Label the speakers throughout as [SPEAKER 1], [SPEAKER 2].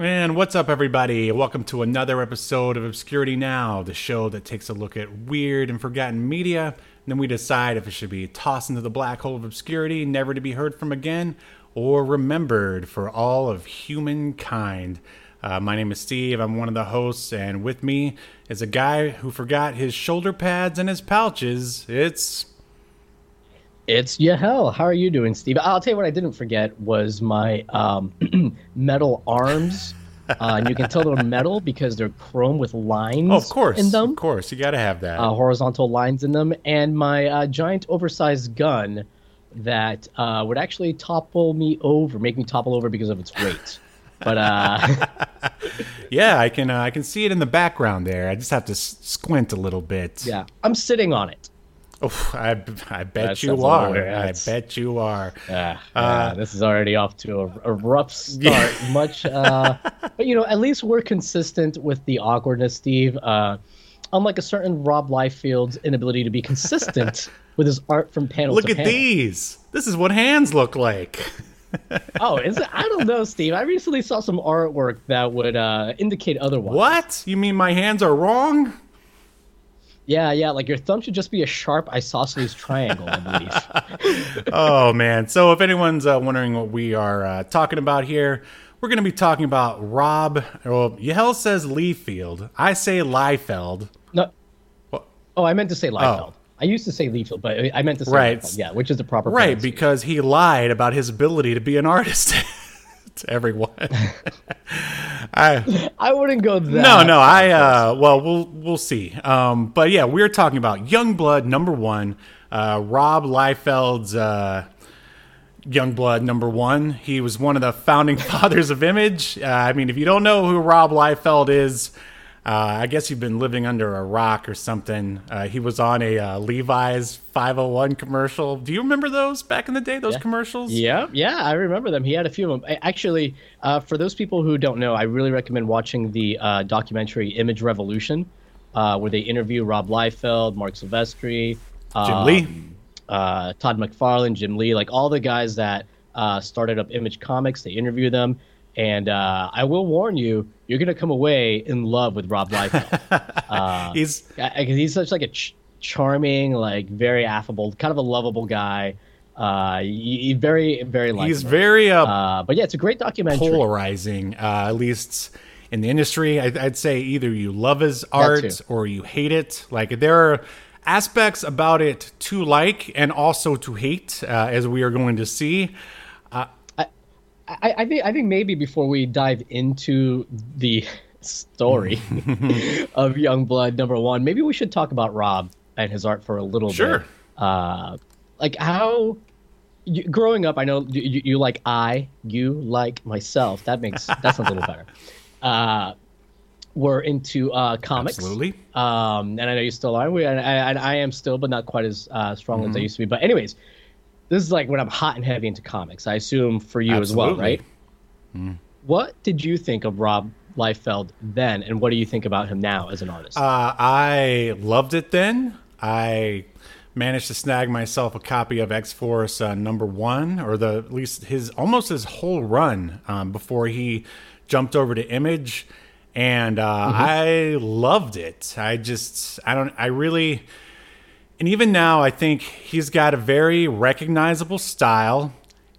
[SPEAKER 1] And what's up, everybody? Welcome to another episode of Obscurity Now, the show that takes a look at weird and forgotten media, and then we decide if it should be tossed into the black hole of obscurity, never to be heard from again, or remembered for all of humankind. Uh, my name is Steve. I'm one of the hosts, and with me is a guy who forgot his shoulder pads and his pouches. It's
[SPEAKER 2] It's Yahel. How are you doing, Steve? I'll tell you what I didn't forget was my um, metal arms. Uh, and you can tell they're metal because they're chrome with lines
[SPEAKER 1] oh, of course,
[SPEAKER 2] in them,
[SPEAKER 1] of course, you got to have that.
[SPEAKER 2] uh, horizontal lines in them, and my uh, giant oversized gun that uh, would actually topple me over, make me topple over because of its weight. But uh,
[SPEAKER 1] yeah, I can uh, I can see it in the background there. I just have to s- squint a little bit.
[SPEAKER 2] yeah, I'm sitting on it.
[SPEAKER 1] I, I bet
[SPEAKER 2] That's-
[SPEAKER 1] you
[SPEAKER 2] that's
[SPEAKER 1] are. I bet you are.
[SPEAKER 2] Yeah,
[SPEAKER 1] Uh,
[SPEAKER 2] yeah, this is already off to a, a rough start. Much, uh, but you know, at least we're consistent with the awkwardness, Steve. Uh, unlike a certain Rob Liefeld's inability to be consistent with his art from panel
[SPEAKER 1] Look
[SPEAKER 2] to
[SPEAKER 1] at
[SPEAKER 2] panel.
[SPEAKER 1] these. This is what hands look like.
[SPEAKER 2] Oh, is it? I don't know, Steve. I recently saw some artwork that would uh, indicate otherwise.
[SPEAKER 1] What? You mean my hands are wrong?
[SPEAKER 2] Yeah, yeah. Like your thumb should just be a sharp isosceles triangle, I believe.
[SPEAKER 1] oh man. So if anyone's uh, wondering what we are uh, talking about here, we're going to be talking about Rob. Well, Yahel says Leafield. I say Liefeld.
[SPEAKER 2] No.
[SPEAKER 1] What?
[SPEAKER 2] Oh, I meant to say Liefeld. I used to say Liefeld, but I meant to say
[SPEAKER 1] Right.
[SPEAKER 2] Liefeld. Yeah, which is the proper
[SPEAKER 1] Right, because he lied about his ability to be an artist to everyone. I
[SPEAKER 2] I wouldn't go that.
[SPEAKER 1] no, no. I uh, well, we'll we'll see. Um, but yeah, we're talking about Youngblood number one. Uh, Rob Liefeld's uh, Youngblood number one. He was one of the founding fathers of Image. Uh, I mean, if you don't know who Rob Liefeld is, uh, I guess you've been living under a rock or something. Uh, he was on a uh, Levi's 501 commercial. Do you remember those back in the day? Those commercials?
[SPEAKER 2] Yeah, yeah, I remember them. He had a few of them. I- Actually, uh, for those people who don't know, I really recommend watching the uh, documentary Image Revolution, uh, where they interview Rob Liefeld, Marc Silvestri,
[SPEAKER 1] Jim
[SPEAKER 2] um,
[SPEAKER 1] Lee.
[SPEAKER 2] uh, Todd McFarlane, Jim Lee, like all the guys that uh, started up Image Comics. They interview them, and uh, I will warn you, you're gonna come away in love with Rob Liefeld. uh,
[SPEAKER 1] He's
[SPEAKER 2] he's such like a ch- charming, like very affable, kind of a lovable guy. Uh, he, very very likable.
[SPEAKER 1] he's very uh,
[SPEAKER 2] Uh, but yeah, it's a great documentary.
[SPEAKER 1] polarizing, uh, at least in the industry. I, I'd say either you love his art or you hate it. Like there are aspects about it to like and also to hate, uh, as we are going to see.
[SPEAKER 2] I, I think I think maybe before we dive into the story of Young Blood number one, maybe we should talk about Rob and his art for a little
[SPEAKER 1] Sure.
[SPEAKER 2] bit. Uh, like how. You, growing up, I know you, you, like I, you like myself. That makes that sounds a little better. Uh, we're into uh, comics.
[SPEAKER 1] Absolutely.
[SPEAKER 2] um, and I know you still are. We, and I, and I am still, but not quite as uh, strong
[SPEAKER 1] Mm-hmm.
[SPEAKER 2] as I used to be. But anyways, this is like when I'm hot and heavy into comics. I assume for you as well,
[SPEAKER 1] Absolutely.
[SPEAKER 2] right? What did you think of Rob Liefeld then, and what do you think about him now as an artist?
[SPEAKER 1] Uh, I loved it then. I managed to snag myself a copy of X Force uh, number one, or the at least his almost his whole run um, before he jumped over to Image, and uh, I loved it. I just I don't I really. And even now, I think he's got a very recognizable style.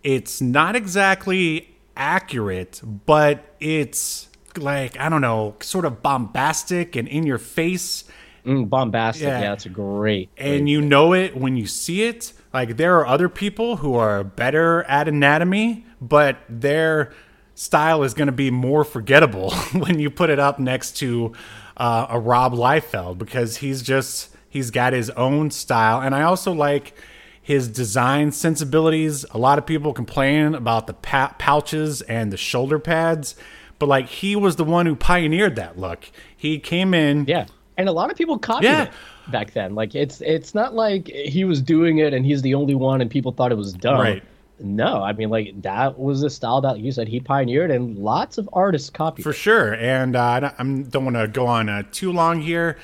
[SPEAKER 1] It's not exactly accurate, but it's like, I don't know, sort of bombastic and in your face.
[SPEAKER 2] Mm, bombastic.
[SPEAKER 1] yeah.
[SPEAKER 2] Yeah. that's a great.
[SPEAKER 1] And you know it when you see it. Like, there are other people who are better at anatomy, but their style is going to be more forgettable when you put it up next to uh, a Rob Liefeld because he's just he's got his own style, and I also like his design sensibilities. A lot of people complain about the pouches and the shoulder pads, but like he was the one who pioneered that look. He came in.
[SPEAKER 2] Yeah. And a lot of people copied
[SPEAKER 1] Yeah.
[SPEAKER 2] it back then. Like it's it's not like he was doing it and he's the only one and people thought it was dumb.
[SPEAKER 1] Right.
[SPEAKER 2] No, I mean like that was the style that you said he pioneered and lots of artists copied.
[SPEAKER 1] For
[SPEAKER 2] it.
[SPEAKER 1] sure, and uh, I don't- don't want to go on uh, too long here,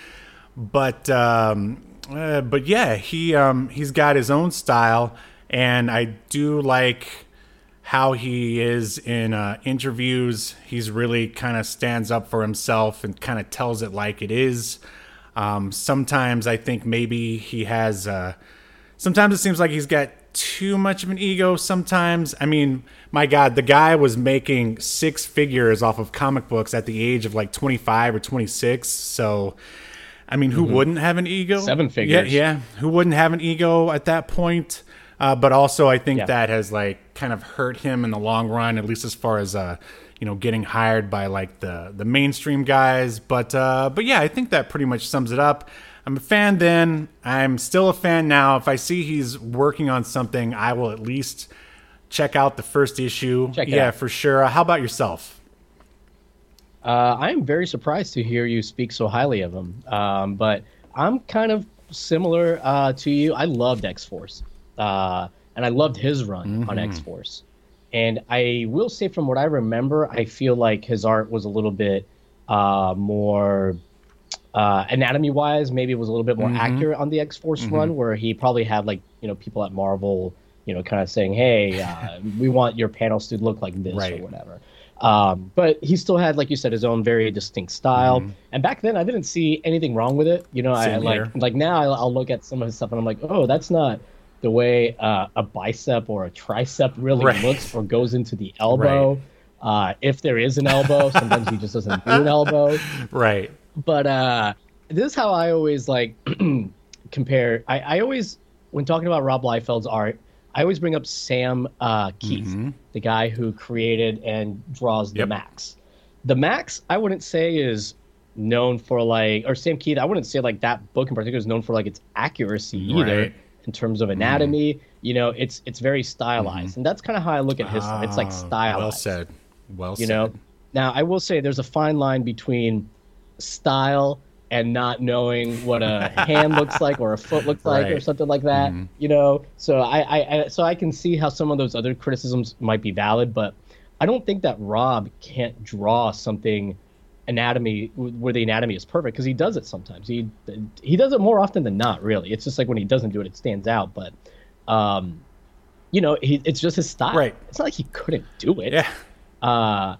[SPEAKER 1] but um, uh, but yeah, he um, he's got his own style, and I do like how he is in uh, interviews. He's really kind of stands up for himself and kind of tells it like it is. Um, sometimes I think maybe he has. Uh, sometimes it seems like he's got too much of an ego. Sometimes, I mean, my God, the guy was making six figures off of comic books at the age of like 25 or 26. So, I mean, who wouldn't have an ego?
[SPEAKER 2] Mm-hmm. Seven figures.
[SPEAKER 1] Yeah, yeah. Who wouldn't have an ego at that point? Uh, but also, I think
[SPEAKER 2] Yeah.
[SPEAKER 1] that has like kind of hurt him in the long run, at least as far as uh, you know, getting hired by like the the mainstream guys. But uh, but yeah, I think that pretty much sums it up. I'm a fan then. I'm still a fan now. If I see he's working on something, I will at least check out the first issue.
[SPEAKER 2] Check
[SPEAKER 1] yeah,
[SPEAKER 2] out.
[SPEAKER 1] for sure. Uh, How about yourself?
[SPEAKER 2] Uh, I am very surprised to hear you speak so highly of him. Um, but I'm kind of similar uh, to you. I loved X Force, uh, and I loved his run on X Force. And I will say, from what I remember, I feel like his art was a little bit uh, more uh, anatomy wise. Maybe it was a little bit more accurate on the X Force run, where he probably had like you know people at Marvel, you know, kind of saying, "Hey, uh, we want your panels to look like this
[SPEAKER 1] Right.
[SPEAKER 2] or whatever." Um, but he still had, like you said, his own very distinct style. And back then, I didn't see anything wrong with it. You know, I
[SPEAKER 1] Mm-hmm.
[SPEAKER 2] Like
[SPEAKER 1] here.
[SPEAKER 2] like now I'll, I'll look at some of his stuff and I'm like, oh, that's not the way uh, a bicep or a tricep really
[SPEAKER 1] Right.
[SPEAKER 2] looks or goes into the elbow. Uh, if there is an elbow, sometimes he just doesn't do an elbow
[SPEAKER 1] Right.
[SPEAKER 2] but uh this is how i always like compare I, I always when talking about rob liefeld's art i always bring up sam uh kieth the guy who created and draws the
[SPEAKER 1] Yep.
[SPEAKER 2] maxx the maxx i wouldn't say is known for like or sam kieth i wouldn't say like that book in particular is known for like its accuracy either
[SPEAKER 1] Right.
[SPEAKER 2] in terms of anatomy you know it's it's very stylized and that's kind of how i look at his it's like
[SPEAKER 1] Ah,
[SPEAKER 2] stylized
[SPEAKER 1] Well said. Well
[SPEAKER 2] you
[SPEAKER 1] said.
[SPEAKER 2] know now i will say there's a fine line between style and not knowing what a hand looks like or a foot looks like or something like that you know? So I, I i so i can see how some of those other criticisms might be valid but i don't think that rob can't draw something anatomy where the anatomy is perfect because he does it sometimes. He he does it more often than not really. It's just like when he doesn't do it it stands out but um you know he, it's just his style.
[SPEAKER 1] Right.
[SPEAKER 2] it's not like he couldn't do it.
[SPEAKER 1] Yeah.
[SPEAKER 2] uh,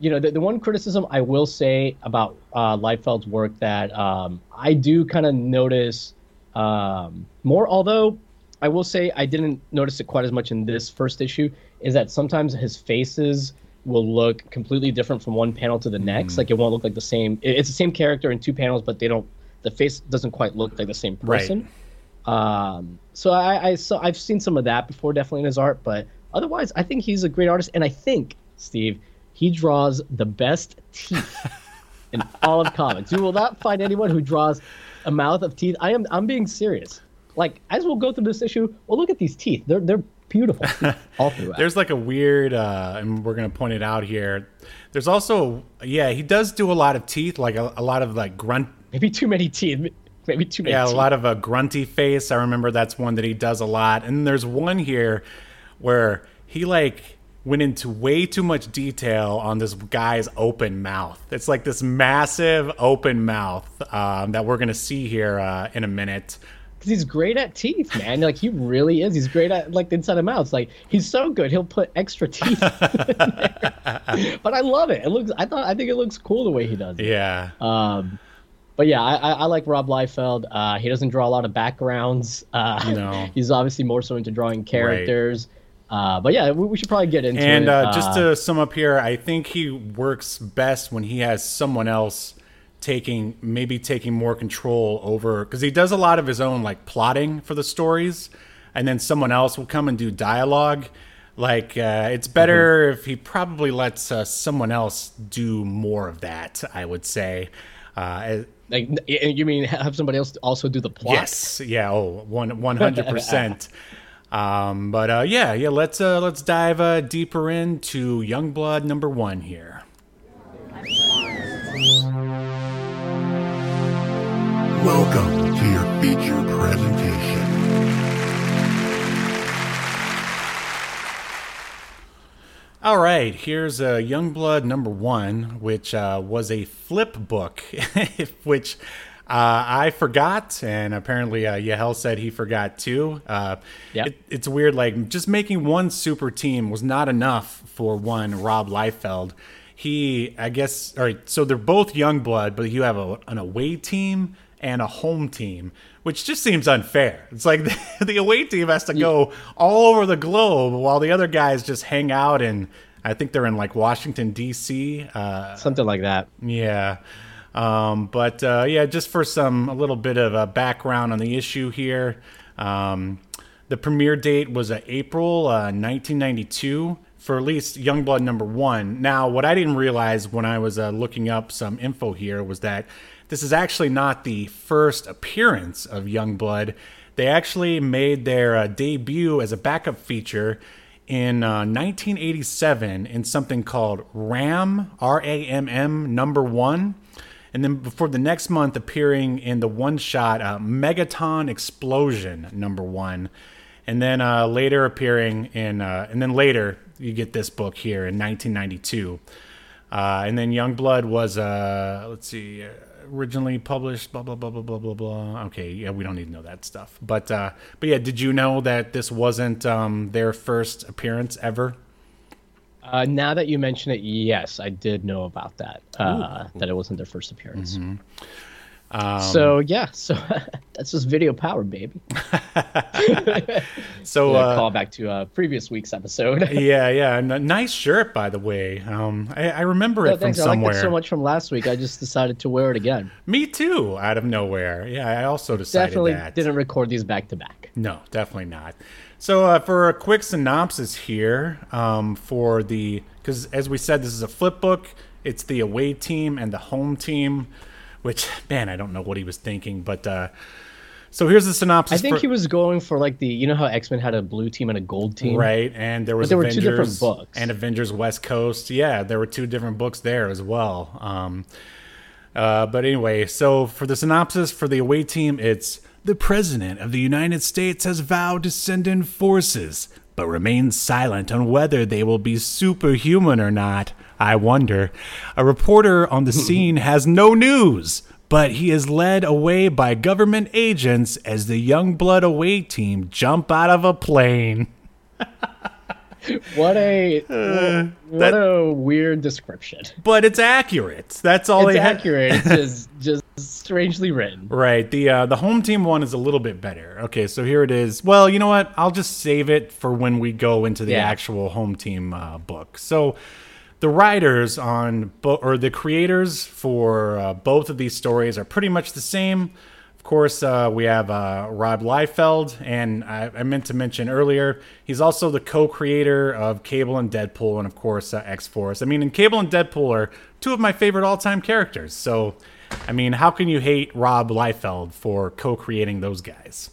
[SPEAKER 2] you know, the, the one criticism I will say about uh, Liefeld's work that um, I do kind of notice um, more, although I will say I didn't notice it quite as much in this first issue, is that sometimes his faces will look completely different from one panel to the next. Like it won't look like the same. It's the same character in two panels, but they don't. The face doesn't quite look like the same
[SPEAKER 1] Right.
[SPEAKER 2] person. Um, so I, I saw I've seen some of that before, definitely in his art, but otherwise, I think he's a great artist, and I think Steve he draws the best teeth in all of comics. You will not find anyone who draws a mouth of teeth. I am I'm being serious. Like as we'll go through this issue, well, look at these teeth. They're they're beautiful all throughout.
[SPEAKER 1] There's like a weird, uh, and we're gonna point it out here. There's also, yeah, he does do a lot of teeth, like a, a lot of like grunt,
[SPEAKER 2] maybe too many teeth. Maybe too many.
[SPEAKER 1] yeah, a lot of a grunty face. I remember that's one that he does a lot. And there's one here where he like went into way too much detail on this guy's open mouth. It's like this massive open mouth um, that we're gonna see here uh, in a minute.
[SPEAKER 2] because he's great at teeth, man. Like he really is. He's great at like the inside of mouths. Like he's so good. He'll put extra teeth. But I love it. It looks. I thought. I think it looks cool the way he does it.
[SPEAKER 1] Yeah.
[SPEAKER 2] Um, but yeah, I, I, I like Rob Liefeld. Uh, he doesn't draw a lot of backgrounds. Uh,
[SPEAKER 1] No.
[SPEAKER 2] he's obviously more so into drawing characters. Uh, but yeah, we, we should probably get into
[SPEAKER 1] And
[SPEAKER 2] it.
[SPEAKER 1] uh, just to sum up here, I think he works best when he has someone else taking maybe taking more control over because he does a lot of his own like plotting for the stories, and then someone else will come and do dialogue. Like uh, it's better if he probably lets uh, someone else do more of that. I would say. Uh,
[SPEAKER 2] Like you mean have somebody else also do the plot?
[SPEAKER 1] Yes. Yeah. Oh, one one hundred percent. Um, but uh, yeah, yeah. Let's uh, let's dive uh, deeper into Youngblood number one here.
[SPEAKER 3] Welcome to your feature presentation.
[SPEAKER 1] All right, here's uh, Youngblood number one, which uh, was a flip book, which uh, I forgot, and apparently uh, Yahel said he forgot too. Uh,
[SPEAKER 2] Yep.
[SPEAKER 1] it, it's weird, like just making one super team was not enough for one Rob Liefeld. He, I guess, all right. So they're both young blood, but you have a, an away team and a home team, which just seems unfair. It's like the, the away team has to go all over the globe while the other guys just hang out and I think they're in like Washington D.C. Uh,
[SPEAKER 2] Something like that.
[SPEAKER 1] yeah. Um, but uh, yeah, just for some a little bit of a background on the issue here. Um, the premiere date was uh, April uh, 1992 for at least Youngblood number one. Now, what I didn't realize when I was uh, looking up some info here was that this is actually not the first appearance of Youngblood. They actually made their uh, debut as a backup feature in uh, 1987 in something called RAMM, R A M M number one. And then before the next month, appearing in the one shot uh, Megaton Explosion number one. And then uh, later appearing in, uh, and then later you get this book here in 1992. Uh, and then Youngblood was, uh, let's see, uh, originally published, blah, blah, blah, blah, blah, blah, blah. Okay, yeah, we don't need to know that stuff. But, but yeah, did you know that this wasn't um, their first appearance ever?
[SPEAKER 2] Uh, now that you mention it, yes, I did know about that. Uh, that it wasn't their first appearance.
[SPEAKER 1] Mm-hmm. Um,
[SPEAKER 2] so yeah, so that's just video power, baby.
[SPEAKER 1] so,
[SPEAKER 2] Uh,
[SPEAKER 1] uh,
[SPEAKER 2] call back to uh, previous week's episode.
[SPEAKER 1] yeah, yeah, a nice shirt, by the way. Um, I, I remember it
[SPEAKER 2] Oh,
[SPEAKER 1] from
[SPEAKER 2] thanks. I liked it so much from last week. I just decided to wear it again.
[SPEAKER 1] Me too, out of nowhere. Yeah, I also decided
[SPEAKER 2] Definitely
[SPEAKER 1] that.
[SPEAKER 2] didn't record these back to back.
[SPEAKER 1] No, definitely not. So, uh, for a quick synopsis here, um, for the because as we said, this is a flip book. It's the away team and the home team, which man, I don't know what he was thinking, but uh, so here's the synopsis.
[SPEAKER 2] I think
[SPEAKER 1] for,
[SPEAKER 2] he was going for like the you know how X Men had a blue team and a gold team.
[SPEAKER 1] right, and there was
[SPEAKER 2] there were
[SPEAKER 1] Avengers
[SPEAKER 2] two different books.
[SPEAKER 1] and Avengers West Coast. Yeah, there were two different books there as well. Um, uh, but anyway, so for the synopsis for the away team, it's the President of the United States has vowed to send in forces, but remains silent on whether they will be superhuman or not. I wonder. A reporter on the scene has no news, but he is led away by government agents as the Youngblood away team jump out of a plane.
[SPEAKER 2] What a
[SPEAKER 1] Uh,
[SPEAKER 2] what a weird description.
[SPEAKER 1] But it's accurate. That's all
[SPEAKER 2] It's
[SPEAKER 1] they ha-
[SPEAKER 2] accurate. It's just just strangely written.
[SPEAKER 1] Right. The uh, the home team one is a little bit better. Okay, so here it is. Well, you know what? I'll just save it for when we go into the
[SPEAKER 2] Yeah.
[SPEAKER 1] actual home team uh, book. So the writers on bo- or the creators for uh, both of these stories are pretty much the same. Of course, uh, we have uh, Rob Liefeld, and I, I meant to mention earlier, he's also the co-creator of Cable and Deadpool, and of course uh, X Force. I mean, and Cable and Deadpool are two of my favorite all-time characters. So, I mean, how can you hate Rob Liefeld for co-creating those guys?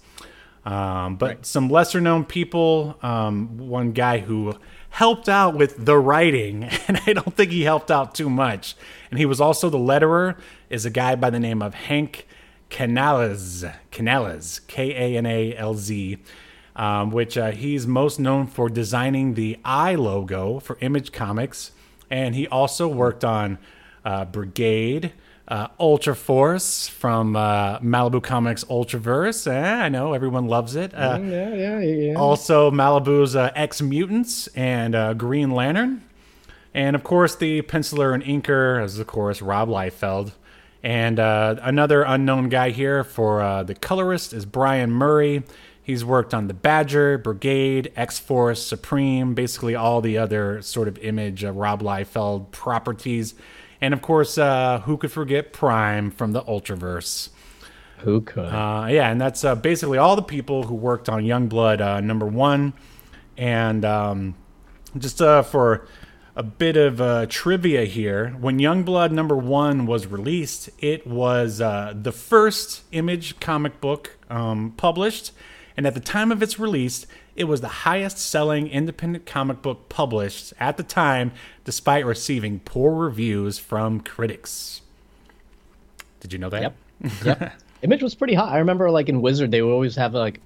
[SPEAKER 1] Um, but some lesser known people, um, one guy who helped out with the writing, and I don't think he helped out too much. And he was also the letterer, is a guy by the name of Hank Kanalz, Kanalz, K A N A L Z, um, which uh, he's most known for designing the I logo for Image Comics. And he also worked on uh, Brigade, uh, Ultra Force from uh, Malibu Comics Ultraverse. Eh, I know everyone loves it. Uh,
[SPEAKER 2] Yeah, yeah, yeah.
[SPEAKER 1] also, Malibu's uh, Ex-Mutants and uh, Green Lantern. And of course, the penciler and inker is, of course, Rob Liefeld. And uh, another unknown guy here for uh, the colorist is Brian Murray. He's worked on The Badger, Brigade, X Force, Supreme, basically all the other sort of image Rob Liefeld properties. And of course, uh, who could forget Prime from the Ultraverse?
[SPEAKER 2] Who could?
[SPEAKER 1] Uh, yeah, and that's uh, basically all the people who worked on Youngblood uh, number one. And um, just uh, for a bit of uh, trivia here. When Youngblood number one was released, it was uh, the first image comic book um, published. And at the time of its release, it was the highest selling independent comic book published at the time, despite receiving poor reviews from critics. Did you know that?
[SPEAKER 2] Yep. Yep. Image was pretty hot. I remember like in Wizard, they would always have like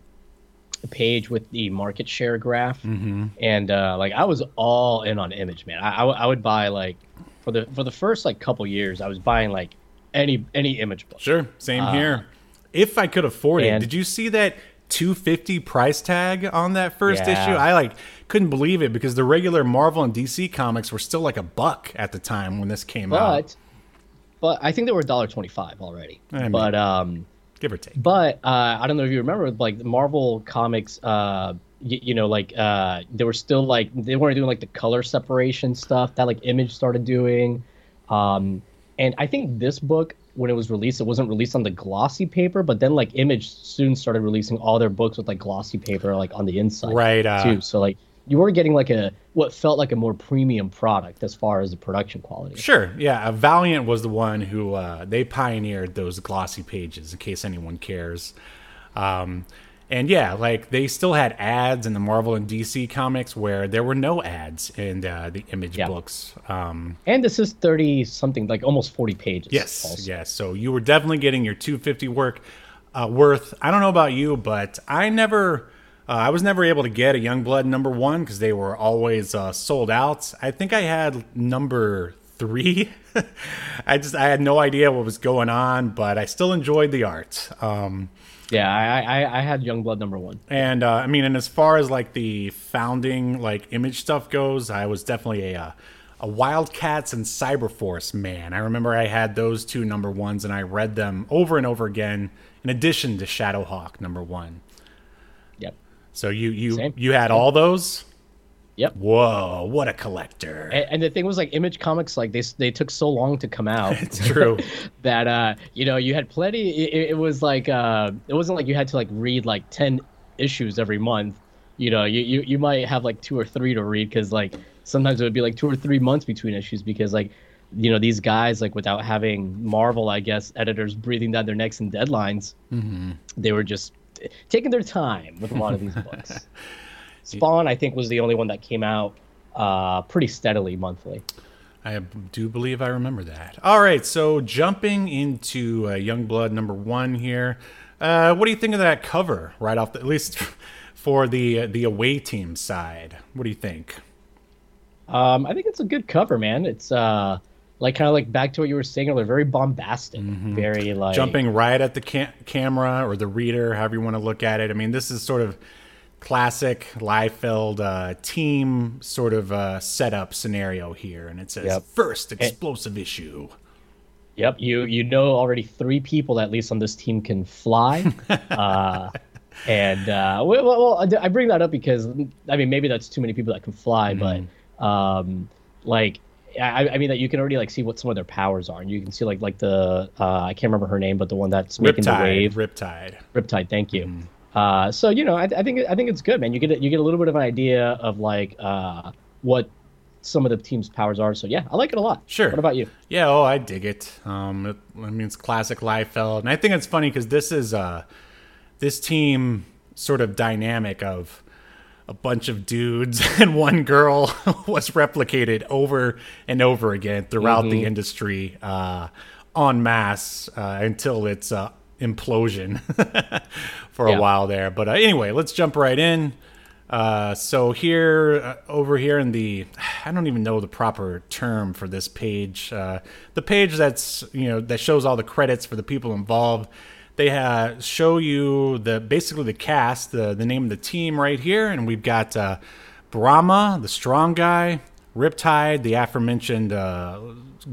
[SPEAKER 2] a page with the market share graph,
[SPEAKER 1] Mm-hmm.
[SPEAKER 2] and uh, like I was all in on Image, man. I, I, w- I would buy like for the for the first like couple years, I was buying like any any Image book.
[SPEAKER 1] Sure, same here. If I could afford it,
[SPEAKER 2] Uh,
[SPEAKER 1] did you see that 250 price tag on that first
[SPEAKER 2] Yeah.
[SPEAKER 1] issue? I like couldn't believe it because the regular Marvel and DC comics were still like a buck at the time when this came out.
[SPEAKER 2] But but I think they were $1.25 already.
[SPEAKER 1] I mean-
[SPEAKER 2] but um
[SPEAKER 1] Give or take.
[SPEAKER 2] But uh, I don't know if you remember, like Marvel comics, uh, y- you know, like uh, they were still like they weren't doing like the color separation stuff that like Image started doing. Um, and I think this book, when it was released, it wasn't released on the glossy paper, but then like Image soon started releasing all their books with like glossy paper like on the inside,
[SPEAKER 1] Right, uh,
[SPEAKER 2] too. So like you were getting like a what felt like a more premium product as far as the production quality.
[SPEAKER 1] Sure, yeah. uh, Valiant was the one who uh, they pioneered those glossy pages. In case anyone cares, um, and yeah, like they still had ads in the Marvel and DC comics where there were no ads in uh, the Image
[SPEAKER 2] Yeah.
[SPEAKER 1] books. Um,
[SPEAKER 2] And this is thirty something, like almost forty pages.
[SPEAKER 1] Yes,
[SPEAKER 2] also.
[SPEAKER 1] yes. So you were definitely getting your 250 work uh, worth. I don't know about you, but I never, uh, I was never able to get a Youngblood number one because they were always uh, sold out. I think I had number three. I just I had no idea what was going on, but I still enjoyed the art. Um,
[SPEAKER 2] Yeah, I, I I had Youngblood number one.
[SPEAKER 1] and uh, I mean, and as far as like the founding like image stuff goes, I was definitely a uh, a Wildcats and Cyberforce man. I remember I had those two number ones, and I read them over and over again. In addition to Shadowhawk number one,
[SPEAKER 2] Yep.
[SPEAKER 1] so you you
[SPEAKER 2] Same.
[SPEAKER 1] you had all those.
[SPEAKER 2] Yep.
[SPEAKER 1] Whoa, what a collector!
[SPEAKER 2] And, and the thing was, like, Image Comics, like they they took so long to come out.
[SPEAKER 1] It's true.
[SPEAKER 2] that uh, you know, you had plenty. It, it was like uh, it wasn't like you had to like read like ten issues every month. You know, you you, you might have like two or three to read because like sometimes it would be like two or three months between issues because like you know these guys like without having Marvel, I guess, editors breathing down their necks and deadlines, they were just taking their time with a lot of these books. Spawn, I think, was the only one that came out uh, pretty steadily monthly.
[SPEAKER 1] I do believe I remember that. All right, so jumping into uh, Youngblood number one here. Uh, what do you think of that cover right off the, at least for the the away team side? What do you think?
[SPEAKER 2] Um, I think it's a good cover, man. It's uh, like kind of like back to what you were saying earlier, very bombastic, very like
[SPEAKER 1] Jumping right at the ca- camera or the reader, however you want to look at it. I mean, this is sort of classic Liefeld uh, team sort of uh, setup scenario here, and it says
[SPEAKER 2] Yep.
[SPEAKER 1] first explosive issue.
[SPEAKER 2] Yep, you you know already three people at least on this team can fly. uh, and uh, well, well, I- bring that up because I mean maybe that's too many people that can fly, but um, like I, I mean that you can already like see what some of their powers are, and you can see like like the uh, I can't remember her name, but the one that's making the wave.
[SPEAKER 1] Riptide.
[SPEAKER 2] Riptide, thank you. Uh, so you know, I, I think I think it's good, man. You get a, you get a little bit of an idea of like uh, what some of the team's powers are. So yeah, I like it a lot.
[SPEAKER 1] Sure.
[SPEAKER 2] What about you?
[SPEAKER 1] Yeah, oh, I dig it. Um, it, I mean, it's classic Liefeld, and I think it's funny because this is uh, this team sort of dynamic of a bunch of dudes and one girl was replicated over and over again throughout the industry uh, en masse uh, until its uh, implosion for a
[SPEAKER 2] Yeah.
[SPEAKER 1] while there. But uh, anyway, let's jump right in. Uh, so here, uh, over here in the, I don't even know the proper term for this page. Uh, the page that's you know that shows all the credits for the people involved. They uh, show you the basically the cast, the the name of the team right here, and we've got uh, Brahma, the strong guy, Riptide, the aforementioned uh,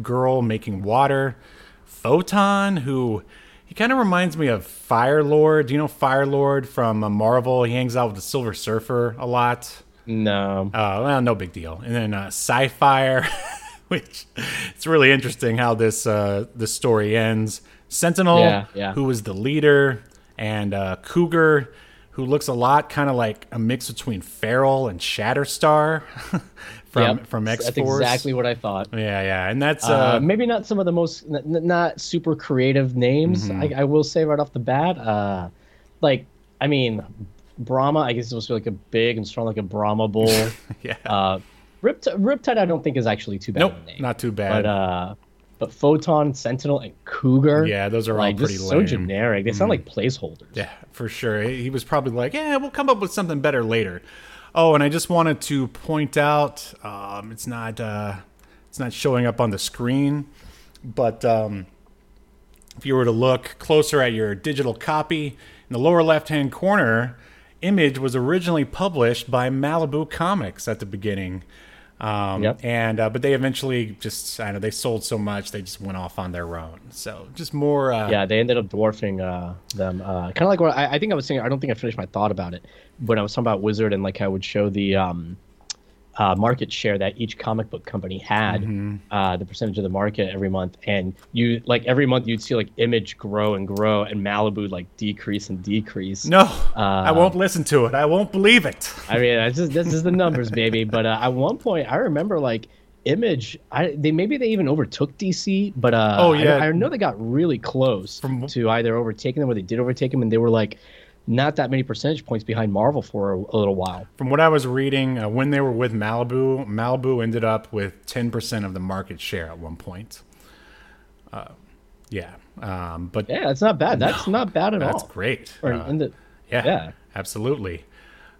[SPEAKER 1] girl making water, Photon, who kind of reminds me of Fire Lord. Do you know Fire Lord from uh, Marvel? He hangs out with the Silver Surfer a lot.
[SPEAKER 2] No.
[SPEAKER 1] Uh, well, no big deal. And then uh, Psi-Fire, which it's really interesting how this uh, this story ends. Sentinel,
[SPEAKER 2] Yeah, yeah.
[SPEAKER 1] who was the leader, and uh, Cougar, who looks a lot kind of like a mix between Feral and Shatterstar from
[SPEAKER 2] Yep,
[SPEAKER 1] from X
[SPEAKER 2] That's
[SPEAKER 1] Force.
[SPEAKER 2] exactly what I thought.
[SPEAKER 1] Yeah, yeah, and that's
[SPEAKER 2] Uh,
[SPEAKER 1] uh,
[SPEAKER 2] maybe not some of the most n- not super creative names.
[SPEAKER 1] Mm-hmm.
[SPEAKER 2] I, I will say right off the bat, uh, like I mean, Brahma. I guess it's supposed to be like a big and strong, like a Brahma bull.
[SPEAKER 1] yeah.
[SPEAKER 2] uh, Ript- Riptide, I don't think is actually too bad.
[SPEAKER 1] nope,
[SPEAKER 2] of a name.
[SPEAKER 1] not too bad.
[SPEAKER 2] But uh, but Photon, Sentinel, and Cougar.
[SPEAKER 1] yeah, those are all pretty
[SPEAKER 2] just so generic. They sound like placeholders.
[SPEAKER 1] Yeah, for sure. He he was probably like, "Yeah, we'll come up with something better later." Oh, and I just wanted to point out, um, it's not uh, it's not showing up on the screen, but um, if you were to look closer at your digital copy in the lower left-hand corner, image was originally published by Malibu Comics at the beginning. Um,
[SPEAKER 2] Yep.
[SPEAKER 1] And uh, but they eventually just I don't know they sold so much they just went off on their own. So just more. Uh,
[SPEAKER 2] Yeah, they ended up dwarfing uh, them. Uh, kind of like what I, I think I was saying. I don't think I finished my thought about it when I was talking about Wizard and like I would show the um, uh, market share that each comic book company had,
[SPEAKER 1] Mm-hmm.
[SPEAKER 2] uh, the percentage of the market every month, and you like every month you'd see like Image grow and grow, and Malibu like decrease and decrease.
[SPEAKER 1] No, uh, I won't listen to it. I won't believe it.
[SPEAKER 2] I mean, that's just, this is the numbers, baby. But uh, at one point, I remember like Image. I they maybe they even overtook DC, but uh,
[SPEAKER 1] Oh,
[SPEAKER 2] I-
[SPEAKER 1] yeah.
[SPEAKER 2] I, know they got really close
[SPEAKER 1] From-
[SPEAKER 2] to either overtaking them or they did overtake them, and they were like not that many percentage points behind Marvel for a, a little while.
[SPEAKER 1] From what I was reading, uh, when they were with Malibu, Malibu ended up with 10% of the market share at one point. Uh, yeah. Um, but
[SPEAKER 2] Yeah, it's not bad. That's not bad at
[SPEAKER 1] that's
[SPEAKER 2] all.
[SPEAKER 1] That's great.
[SPEAKER 2] Or
[SPEAKER 1] Uh,
[SPEAKER 2] the,
[SPEAKER 1] yeah,
[SPEAKER 2] yeah.
[SPEAKER 1] absolutely.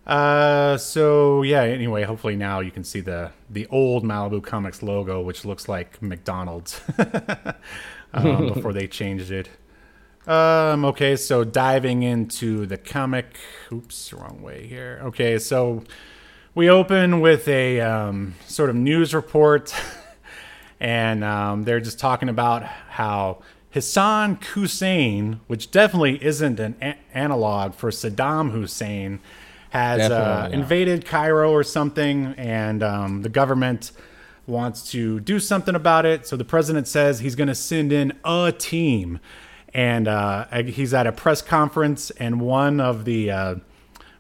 [SPEAKER 1] Uh, so yeah. Anyway, hopefully now you can see the the old Malibu Comics logo, which looks like McDonald's um, before they changed it. Um, okay, so diving into the comic. Oops, wrong way here. Okay, so we open with a um, sort of news report, and um, they're just talking about how Hassan Hussein, which definitely isn't an a- analog for Saddam Hussein, has uh, invaded Cairo or something, and um, the government wants to do something about it. So the president says he's going to send in a team, and uh, he's at a press conference, and one of the uh,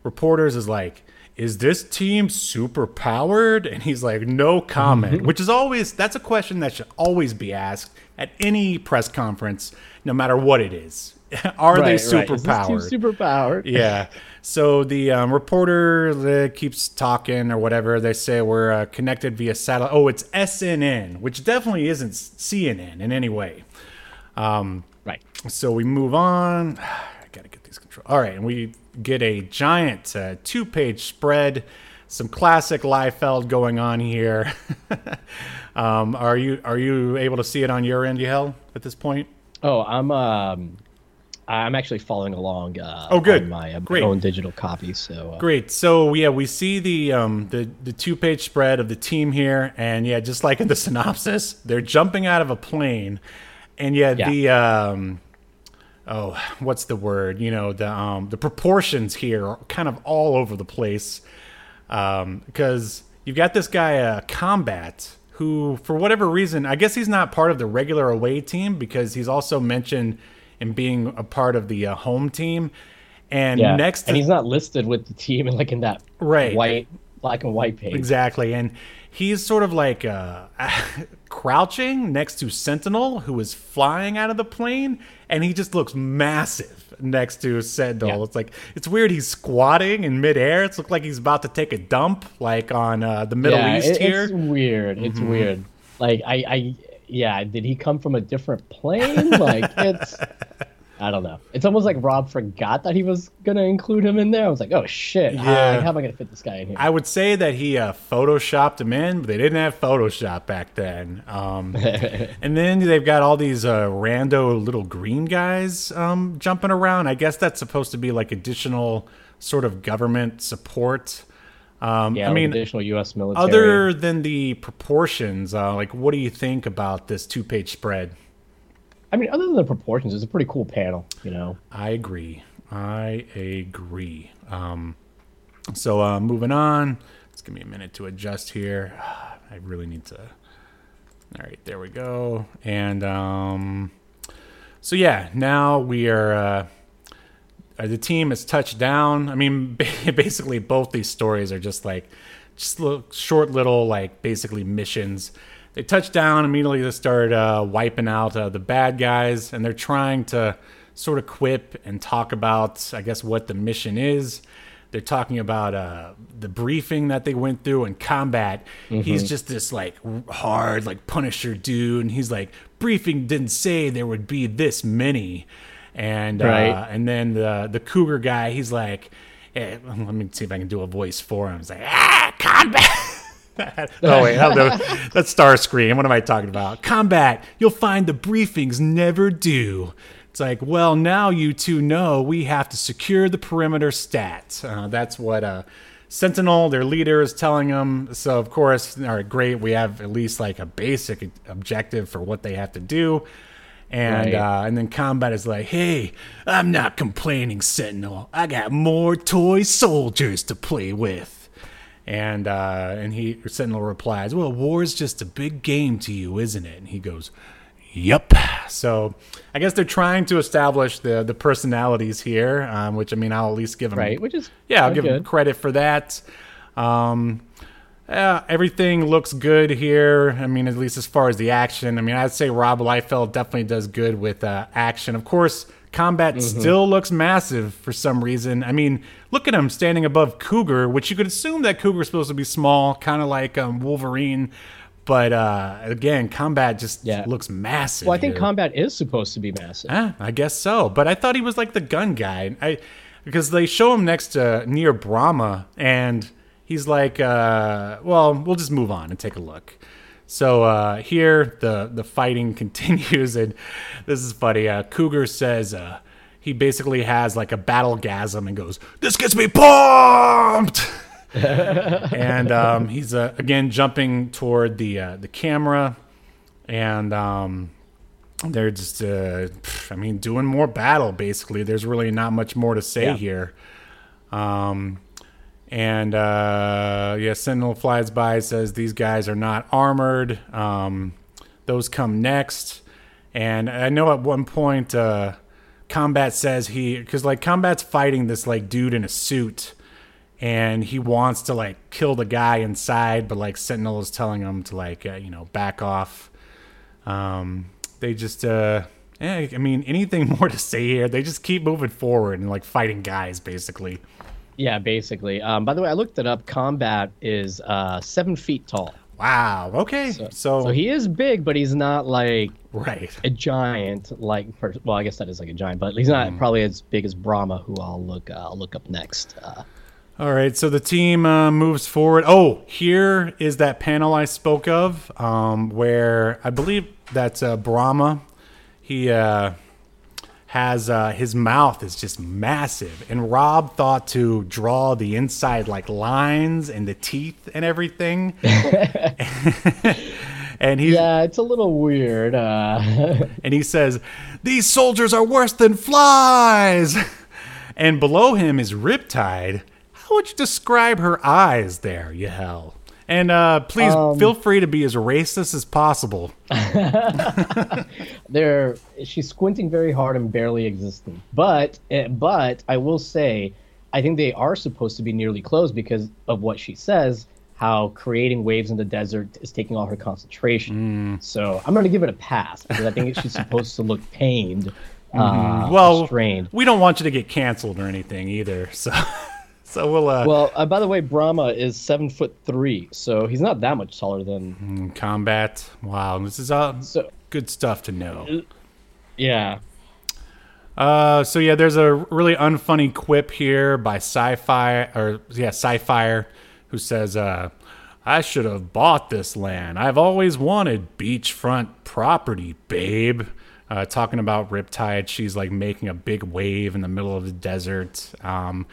[SPEAKER 1] reporters is like, "Is this team super powered?" And he's like, "No comment," which is always that's a question that should always be asked at any press conference, no matter what it is. Are they
[SPEAKER 2] Right,
[SPEAKER 1] super
[SPEAKER 2] right. Is this team
[SPEAKER 1] powered?
[SPEAKER 2] super powered.
[SPEAKER 1] yeah. So the um, reporter uh, keeps talking or whatever. They say we're uh, connected via satellite. Oh, it's SNN, which definitely isn't CNN in any way.
[SPEAKER 2] Right.
[SPEAKER 1] So we move on. I gotta get these control. All right, and we get a giant uh, two-page spread. Some classic Liefeld going on here. um, are you are you able to see it on your end, Yahel, at this point?
[SPEAKER 2] Oh, I'm um, I'm actually following along. Uh,
[SPEAKER 1] Oh, good.
[SPEAKER 2] My, uh,
[SPEAKER 1] Great.
[SPEAKER 2] own digital copy. So uh,
[SPEAKER 1] Great. So yeah, we see the um, the the two page spread of the team here, and yeah, just like in the synopsis, they're jumping out of a plane, and yeah,
[SPEAKER 2] Yeah.
[SPEAKER 1] the um, oh, what's the word? You know, the um, the proportions here are kind of all over the place, because you've got this guy uh, Combat. Who, for whatever reason, I guess he's not part of the regular away team because he's also mentioned in being a part of the uh, home team. And
[SPEAKER 2] yeah.
[SPEAKER 1] next to
[SPEAKER 2] and he's not listed with the team and like in that
[SPEAKER 1] Right.
[SPEAKER 2] white black and white page.
[SPEAKER 1] Exactly, and he's sort of like uh, crouching next to Sentinel, who is flying out of the plane, and he just looks massive next to Sentinel.
[SPEAKER 2] Yeah.
[SPEAKER 1] It's like it's weird. He's squatting in midair. It's looked like he's about to take a dump, like on uh, the Middle
[SPEAKER 2] yeah,
[SPEAKER 1] East
[SPEAKER 2] it-
[SPEAKER 1] here.
[SPEAKER 2] It's weird. It's
[SPEAKER 1] Mm-hmm.
[SPEAKER 2] weird. Like I, I, yeah. Did he come from a different plane? Like it's. I don't know. It's almost like Rob forgot that he was gonna include him in there. I was like, oh shit.
[SPEAKER 1] Yeah.
[SPEAKER 2] How, am I gonna fit this guy in here?
[SPEAKER 1] I would say that he uh, photoshopped him in, but they didn't have Photoshop back then. Um, and then they've got all these uh, rando little green guys um, jumping around. I guess that's supposed to be like additional sort of government support. Um,
[SPEAKER 2] yeah,
[SPEAKER 1] I mean,
[SPEAKER 2] additional U.S. military.
[SPEAKER 1] other than the proportions, uh, like what do you think about this two-page spread?
[SPEAKER 2] I mean, other than the proportions, it's a pretty cool panel. You know.
[SPEAKER 1] I agree. I agree. Um, so uh, moving on. Let's give me a minute to adjust here. I really need to. All right, there we go. And um, so yeah, now we are. Uh, uh, the team has touched down. I mean, basically both these stories are just like just little, short little like basically missions. They touch down immediately. They start uh, wiping out uh, the bad guys, and they're trying to sort of quip and talk about, I guess, what the mission is. They're talking about uh, the briefing that they went through in combat. He's just this like hard, like Punisher dude, and he's like, briefing didn't say there would be this many, and
[SPEAKER 2] Right.
[SPEAKER 1] uh, and then the the Cougar guy, he's like, eh, let me see if I can do a voice for him. He's like, ah, combat. oh wait, no, no, that's Starscream. What am I talking about? Combat. You'll find the briefings never do. It's like, well, now you two know we have to secure the perimeter stat. Uh, that's what uh, Sentinel, their leader, is telling them. So of course, all right, great. We have at least like a basic objective for what they have to do. And
[SPEAKER 2] Right.
[SPEAKER 1] uh, and then combat is like, hey, I'm not complaining, Sentinel. I got more toy soldiers to play with. And uh, and he Sentinel replies, "Well, war's just a big game to you, isn't it?" And he goes, "Yep." So I guess they're trying to establish the the personalities here, um, which I mean, I'll at least give them
[SPEAKER 2] Right, which is
[SPEAKER 1] yeah, I'll give them credit for that. Um, everything looks good here. I mean, at least as far as the action. I mean, I'd say Rob Liefeld definitely does good with uh, action. Of course, combat
[SPEAKER 2] Mm-hmm.
[SPEAKER 1] still looks massive for some reason. I mean, look at him standing above Cougar, which you could assume that Cougar's supposed to be small, kind of like um, Wolverine. But uh, again, combat just
[SPEAKER 2] Yeah.
[SPEAKER 1] looks massive.
[SPEAKER 2] Well, I think
[SPEAKER 1] here.
[SPEAKER 2] combat is supposed to be massive.
[SPEAKER 1] Ah, I guess so. But I thought he was like the gun guy. I because they show him next to near Brahma, and he's like, uh, "Well, we'll just move on and take a look." So uh, here, the the fighting continues, and this is funny. Uh, Cougar says uh, he basically has like a battle gasm and goes, "This gets me pumped." and um, he's uh, again jumping toward the uh, the camera, and um, they're just uh, I mean doing more battle basically. There's really not much more to say
[SPEAKER 2] Yeah.
[SPEAKER 1] here. Um, and uh, yeah, Sentinel flies by says these guys are not armored. Um, those come next, and I know at one point uh, Combat says he because like Combat's fighting this like dude in a suit, and he wants to like kill the guy inside, but like Sentinel is telling him to like uh, you know back off. Um, they just uh, eh, I mean anything more to say here? They just keep moving forward and like fighting guys basically.
[SPEAKER 2] Yeah, basically. Um, by the way, I looked it up. Combat is uh, seven feet tall.
[SPEAKER 1] Wow. Okay. So,
[SPEAKER 2] So he is big, but he's not like
[SPEAKER 1] right.
[SPEAKER 2] a giant. Like, well, I guess that is like a giant, but he's not probably as big as Brahma, who I'll look. Uh, I'll look up next. Uh,
[SPEAKER 1] All right, so the team uh, moves forward. Oh, here is that panel I spoke of, um, where I believe that's uh, Brahma. He uh, has uh, his mouth is just massive, and Rob thought to draw the inside like lines and the teeth and everything. and he
[SPEAKER 2] yeah, it's a little weird. Uh,
[SPEAKER 1] and he says, "These soldiers are worse than flies." And below him is Riptide. How would you describe her eyes there, Yahel? And uh, please feel free to be as racist as possible.
[SPEAKER 2] they're she's squinting very hard and barely existing. But eh, but I will say, I think they are supposed to be nearly closed because of what she says. How creating waves in the desert is taking all her concentration. So I'm going to give it a pass because I think she's supposed to look pained, uh,
[SPEAKER 1] well,
[SPEAKER 2] strained.
[SPEAKER 1] we don't want you to get canceled or anything either. So, so we'll uh,
[SPEAKER 2] Well, uh, by the way, Brahma is seven foot three, so he's not that much taller than.
[SPEAKER 1] combat. Wow, this is all
[SPEAKER 2] So
[SPEAKER 1] good stuff to know.
[SPEAKER 2] yeah,
[SPEAKER 1] Uh, so yeah, there's a really unfunny quip here by Sci-Fi or yeah, Sci-Fi, who says, uh, "I should have bought this land. I've always wanted beachfront property, babe." Uh, talking about Riptide, she's like making a big wave in the middle of the desert. Um,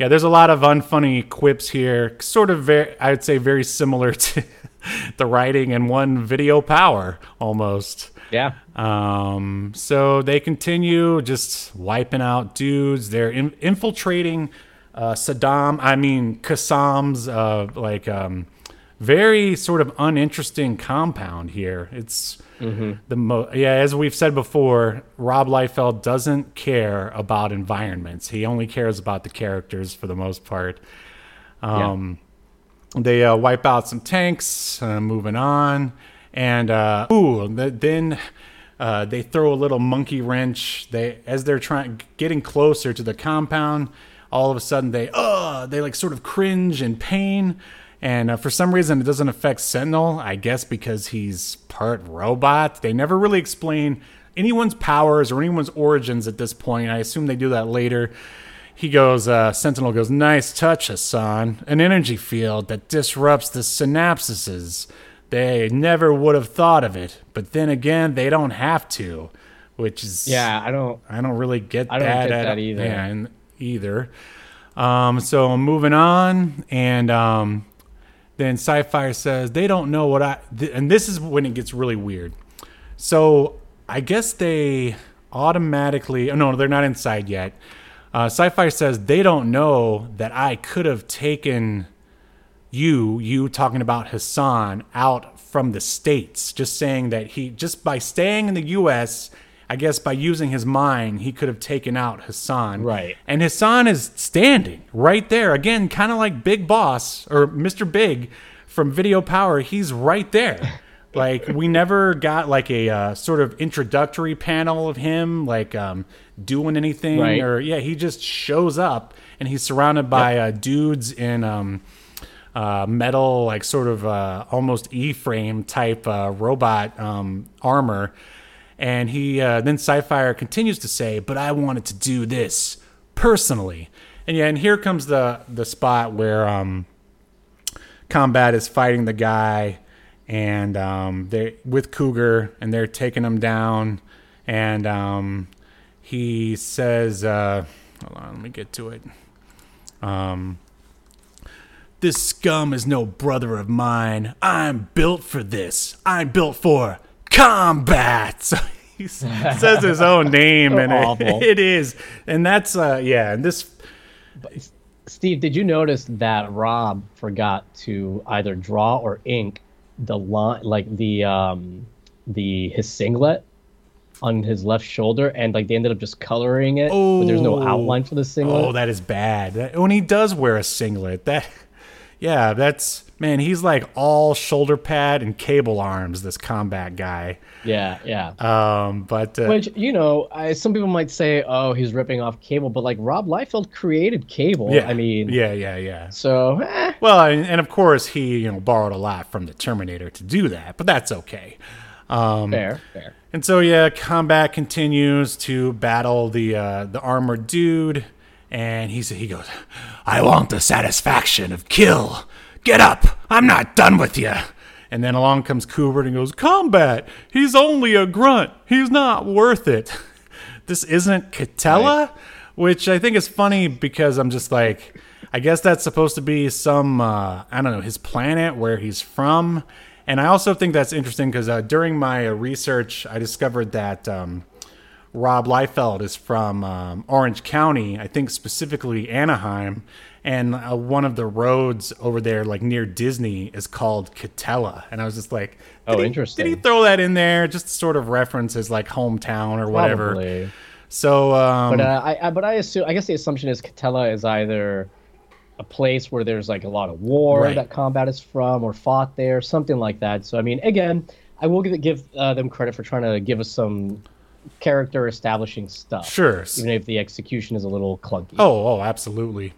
[SPEAKER 1] yeah, there's a lot of unfunny quips here. Sort of, very, I would say, very similar to the writing in one video power almost.
[SPEAKER 2] yeah.
[SPEAKER 1] Um, so they continue just wiping out dudes. They're in, infiltrating uh, Saddam, I mean Kassam's uh, like um, very sort of uninteresting compound here. It's the mo- yeah, as we've said before, Rob Liefeld doesn't care about environments. He only cares about the characters for the most part. Um, They uh, wipe out some tanks, uh, moving on, and uh, ooh, th- then uh, they throw a little monkey wrench. They as they're trying getting closer to the compound, all of a sudden they uh they like sort of cringe in pain. And uh, for some reason, it doesn't affect Sentinel. I guess because he's part robot. They never really explain anyone's powers or anyone's origins at this point. I assume they do that later. He goes, uh, Sentinel goes, nice touch, Hassan. An energy field that disrupts the synapses. They never would have thought of it, but then again, they don't have to, which is
[SPEAKER 2] Yeah, I don't.
[SPEAKER 1] I don't really get
[SPEAKER 2] I don't
[SPEAKER 1] that,
[SPEAKER 2] get
[SPEAKER 1] at-
[SPEAKER 2] that either.
[SPEAKER 1] Yeah, either. Um, so moving on, and um, then Psi-Fire says they don't know what I. Th- and this is when it gets really weird. So I guess they automatically. Oh no, they're not inside yet. Uh, Psi-Fire says they don't know that I could have taken you, you talking about Hassan, out from the states. Just saying that he, just by staying in the U.S., I guess by using his mind, he could have taken out Hassan.
[SPEAKER 2] Right.
[SPEAKER 1] And Hassan is standing right there again, kind of like Big Boss or Mr. Big from Video Power. He's right there. like we never got like a uh, sort of introductory panel of him like um, doing anything
[SPEAKER 2] Right.
[SPEAKER 1] or yeah he just shows up and he's surrounded by uh, dudes in um, uh, metal like sort of uh, almost e-frame type uh, robot um, armor and he uh, then Psi-Fire continues to say but i wanted to do this personally. And yeah and here comes the the spot where um, combat is fighting the guy and um, they with cougar and they're taking him down. And um, he says uh, hold on let me get to it. Um, this scum is no brother of mine. I'm built for this. I'm built for combat so he says his own name and it, it is and that's uh yeah and this
[SPEAKER 2] Steve, did you notice that Rob forgot to either draw or ink the line, like the um, the his singlet on his left shoulder, and like they ended up just coloring it, but there's no
[SPEAKER 1] Oh.
[SPEAKER 2] outline for the singlet.
[SPEAKER 1] Oh, that is bad. That- when he does wear a singlet, that yeah, that's man, he's like all shoulder pad and cable arms. This combat guy.
[SPEAKER 2] yeah, yeah.
[SPEAKER 1] Um, but uh,
[SPEAKER 2] Which you know, I, some people might say, "Oh, he's ripping off Cable," but like Rob Liefeld created Cable.
[SPEAKER 1] yeah,
[SPEAKER 2] I mean,
[SPEAKER 1] yeah, yeah, yeah.
[SPEAKER 2] So, eh,
[SPEAKER 1] Well, and, and of course he you know borrowed a lot from the Terminator to do that, but that's okay. Um,
[SPEAKER 2] fair, fair.
[SPEAKER 1] And so yeah, combat continues to battle the uh, the armored dude, and he he goes, "I want the satisfaction of kill. Get up! I'm not done with you." And then along comes Cougar and goes, "Combat. He's only a grunt. He's not worth it." this isn't Katella, which I think is funny because I'm just like, I guess that's supposed to be some uh, I don't know his planet where he's from, and I also think that's interesting because uh, during my uh, research I discovered that um, Rob Liefeld is from um, Orange County, I think specifically Anaheim, and uh, one of the roads over there, like near Disney, is called Katella, and I was just like,
[SPEAKER 2] Oh,
[SPEAKER 1] he-
[SPEAKER 2] interesting.
[SPEAKER 1] Did he throw that in there just to sort of reference his like hometown or whatever?
[SPEAKER 2] Probably.
[SPEAKER 1] So, um,
[SPEAKER 2] But uh, I, I, but I assume, I guess the assumption is Katella is either a place where there's like a lot of war
[SPEAKER 1] Right.
[SPEAKER 2] that combat is from, or fought there, something like that. So I mean, again, I will give give uh, them credit for trying to give us some character establishing stuff.
[SPEAKER 1] Sure.
[SPEAKER 2] Even if the execution is a little clunky.
[SPEAKER 1] Oh, oh, absolutely.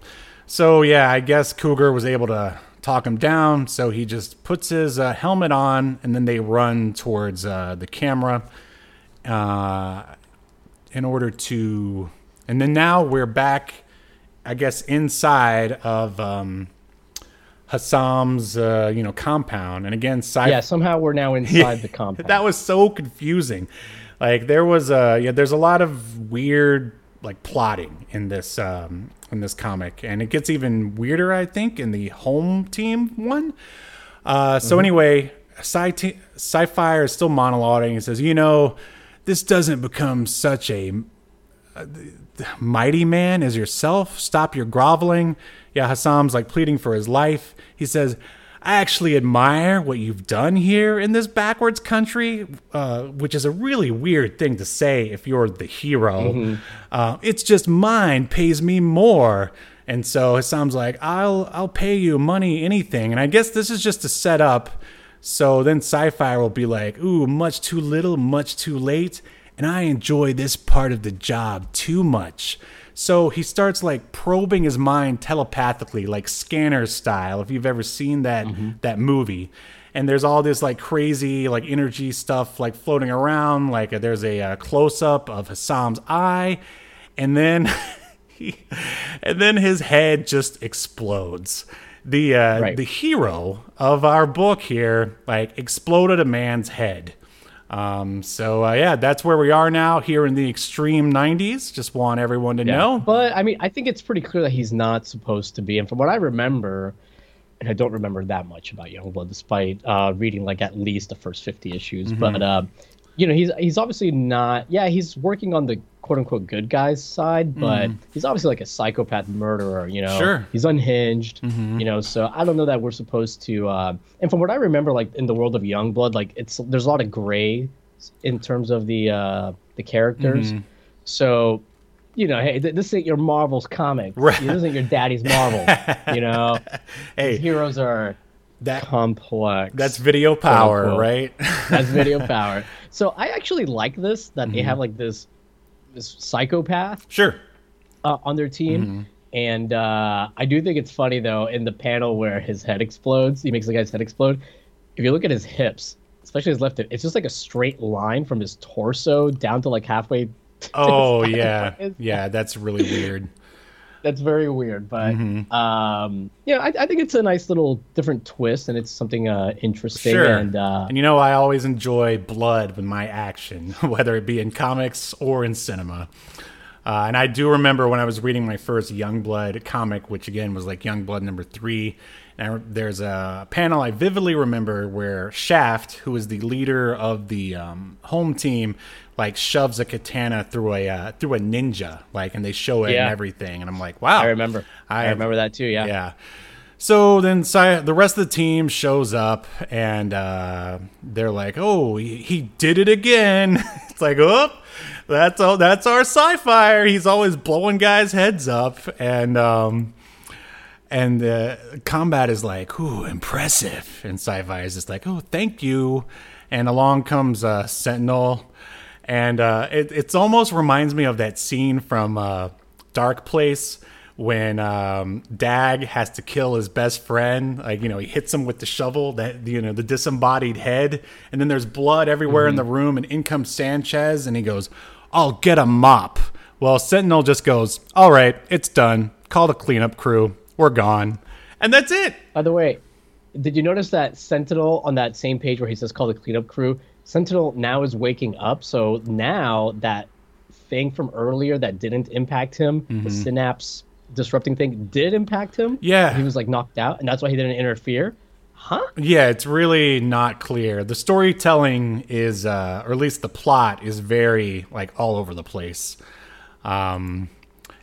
[SPEAKER 1] So yeah, I guess Cougar was able to talk him down. So he just puts his uh, helmet on, and then they run towards uh, the camera, uh, in order to. And then now we're back, I guess, inside of um, Hassam's, uh, you know, compound. And again, sci-
[SPEAKER 2] yeah. Somehow we're now inside the compound.
[SPEAKER 1] that was so confusing. Like there was a yeah, there's a lot of weird like plotting in this um in this comic, and it gets even weirder, I think, in the home team one. Uh, so anyway, sci Psi-Fire is still monologuing. He says, "You know, this doesn't become such a mighty man as yourself. Stop your groveling. Yeah, Hassam's like pleading for his life. He says, I actually admire what you've done here in this backwards country, uh, which is a really weird thing to say if you're the hero. Uh, it's just mine pays me more. And so Hassam's like, I'll I'll pay you money, anything. And I guess this is just a setup. So then Psi-Fire will be like, ooh, much too little, much too late. And I enjoy this part of the job too much. So he starts like probing his mind telepathically, like scanner style, if you've ever seen that that movie. And there's all this like crazy like energy stuff like floating around. Like there's a uh, close up of Hassam's eye, and then he, and then his head just explodes. The uh,
[SPEAKER 2] Right.
[SPEAKER 1] the hero of our book here like exploded a man's head. Um, so uh, yeah, that's where we are now here in the extreme 90s. Just want everyone to know.
[SPEAKER 2] But I mean, I think it's pretty clear that he's not supposed to be. And from what I remember, and I don't remember that much about Youngblood, despite uh, reading like at least the first fifty issues.
[SPEAKER 1] Mm-hmm.
[SPEAKER 2] But uh, you know, he's he's obviously not. Yeah, he's working on the quote unquote good guys side, but he's obviously like a psychopath murderer. You know,
[SPEAKER 1] Mm-hmm. Sure. Mm-hmm.
[SPEAKER 2] he's unhinged. You know, so I don't know that we're supposed to. Uh, and from what I remember, like in the world of Youngblood, like it's there's a lot of gray in terms of the uh, the characters.
[SPEAKER 1] Mm-hmm.
[SPEAKER 2] So you know, hey, th- this ain't your Marvel's comic.
[SPEAKER 1] Right.
[SPEAKER 2] This isn't your daddy's Marvel. you know,
[SPEAKER 1] Hey,
[SPEAKER 2] heroes are
[SPEAKER 1] that
[SPEAKER 2] complex.
[SPEAKER 1] that's video power, right?
[SPEAKER 2] that's video power. So I actually like this that
[SPEAKER 1] Mm-hmm.
[SPEAKER 2] they have like this this psychopath
[SPEAKER 1] sure.
[SPEAKER 2] uh, on their team.
[SPEAKER 1] Mm-hmm.
[SPEAKER 2] And uh, I do think it's funny though in the panel where his head explodes, he makes the guy's head explode. If you look at his hips, especially his left hip, it's just like a straight line from his torso down to like halfway.
[SPEAKER 1] Oh yeah, yeah. That's really weird.
[SPEAKER 2] That's very weird, but
[SPEAKER 1] Mm-hmm.
[SPEAKER 2] um, yeah, I, I think it's a nice little different twist, and it's something uh, interesting.
[SPEAKER 1] Sure.
[SPEAKER 2] And uh,
[SPEAKER 1] And you know, I always enjoy blood with my action, whether it be in comics or in cinema. Uh, and I do remember when I was reading my first Youngblood comic, which again was like Youngblood number three. And I, there's a panel I vividly remember where Shaft, who is the leader of the um, home team, like shoves a katana through a uh, through a ninja, like, and they show it
[SPEAKER 2] Yeah.
[SPEAKER 1] and everything. And I'm like, wow,
[SPEAKER 2] I remember. I,
[SPEAKER 1] I-
[SPEAKER 2] remember that too. Yeah.
[SPEAKER 1] yeah. So then the rest of the team shows up and uh, they're like, "Oh, he, did it again!" it's like, "Oh, that's all. That's our Psi-Fire. He's always blowing guys' heads up." And um, and the combat is like, "Ooh, impressive!" And Psi-Fire is just like, "Oh, thank you." And along comes uh, Sentinel, and uh, it it's almost reminds me of that scene from uh, Dark Place when um, Dag has to kill his best friend. Like you know, he hits him with the shovel, that you know, the disembodied head, and then there's blood everywhere in the room. And in comes Sanchez, and he goes, "I'll get a mop." Well, Sentinel just goes, "All right, it's done. Call the cleanup crew. We're gone," and that's it.
[SPEAKER 2] By the way, did you notice that Sentinel on that same page where he says call the cleanup crew? Sentinel now is waking up, so now that thing from earlier that didn't impact him, the synapse disrupting thing, did impact him.
[SPEAKER 1] Yeah.
[SPEAKER 2] He was like knocked out, and that's why he didn't interfere. Huh?
[SPEAKER 1] Yeah, it's really not clear. The storytelling is, uh, or at least the plot is very like all over the place. Um,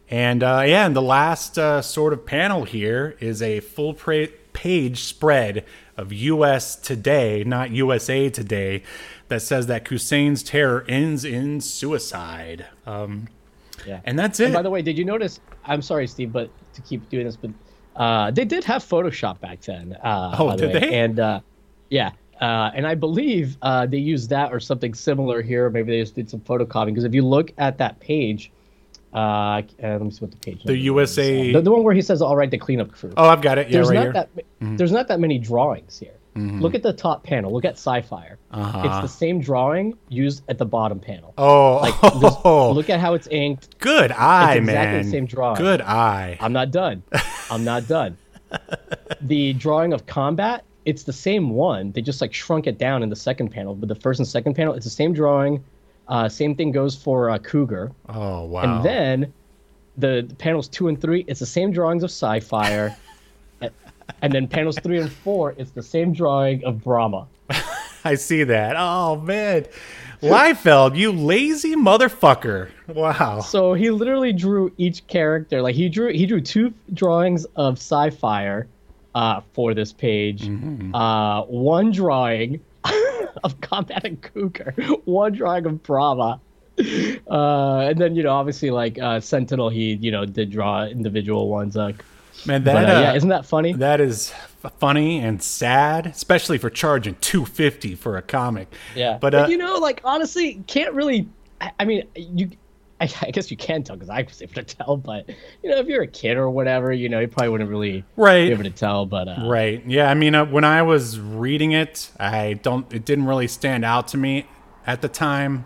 [SPEAKER 1] and uh, yeah, and the last uh, sort of panel here is a full pra- page spread of U.S. Today, not USA Today, that says that Hussein's terror ends in suicide. Um,
[SPEAKER 2] Yeah.
[SPEAKER 1] and that's it.
[SPEAKER 2] And by the way, did you notice? I'm sorry, Steve, but to keep doing this, but uh, they did have Photoshop back then. Uh,
[SPEAKER 1] Oh,
[SPEAKER 2] by the
[SPEAKER 1] did
[SPEAKER 2] way.
[SPEAKER 1] they?
[SPEAKER 2] And uh, yeah, uh, and I believe uh, they used that or something similar here. Maybe they just did some photocopying because if you look at that page, uh, uh, let me see what the page.
[SPEAKER 1] The
[SPEAKER 2] number is.
[SPEAKER 1] USA
[SPEAKER 2] the, the one where he says, "All right, the cleanup crew."
[SPEAKER 1] oh, I've got it. Yeah,
[SPEAKER 2] there's
[SPEAKER 1] right
[SPEAKER 2] not
[SPEAKER 1] here. Mm-hmm.
[SPEAKER 2] that there's not that many drawings here. Look at the top panel. Look at Psi-Fire.
[SPEAKER 1] Uh-huh.
[SPEAKER 2] It's the same drawing used at the bottom panel.
[SPEAKER 1] oh,
[SPEAKER 2] Just Look at how it's inked.
[SPEAKER 1] good eye,
[SPEAKER 2] It's exactly
[SPEAKER 1] man.
[SPEAKER 2] the same drawing.
[SPEAKER 1] Good eye.
[SPEAKER 2] I'm not done. I'm not done. the drawing of combat, it's the same one. They just like shrunk it down in the second panel. But the first and second panel, it's the same drawing. Uh, same thing goes for uh, Cougar.
[SPEAKER 1] Oh wow.
[SPEAKER 2] And then the, the panels two and three, it's the same drawings of Psi-Fire. and, and then panels three and four, it's the same drawing of Brahma.
[SPEAKER 1] I see that. Oh man, Liefeld, you lazy motherfucker! Wow.
[SPEAKER 2] So he literally drew each character. Like he drew he drew two drawings of Psi-Fire, uh, for this page.
[SPEAKER 1] Mm-hmm.
[SPEAKER 2] Uh, one drawing of Combat and Cougar, one drawing of Brahma. Uh, and then you know, obviously, like uh, Sentinel, he you know did draw individual ones. Uh,
[SPEAKER 1] Man,
[SPEAKER 2] but,
[SPEAKER 1] that
[SPEAKER 2] uh,
[SPEAKER 1] uh,
[SPEAKER 2] yeah, isn't that funny?
[SPEAKER 1] that is funny and sad, especially for charging two fifty for a comic.
[SPEAKER 2] Yeah,
[SPEAKER 1] but uh,
[SPEAKER 2] you know, like honestly, can't really. I, I mean, you. I, I guess you can tell because I was able to tell, but you know, if you're a kid or whatever, you know, you probably wouldn't really
[SPEAKER 1] Right.
[SPEAKER 2] be able to tell. But uh,
[SPEAKER 1] Right. Yeah. I mean, uh, when I was reading it, I don't. It didn't really stand out to me at the time.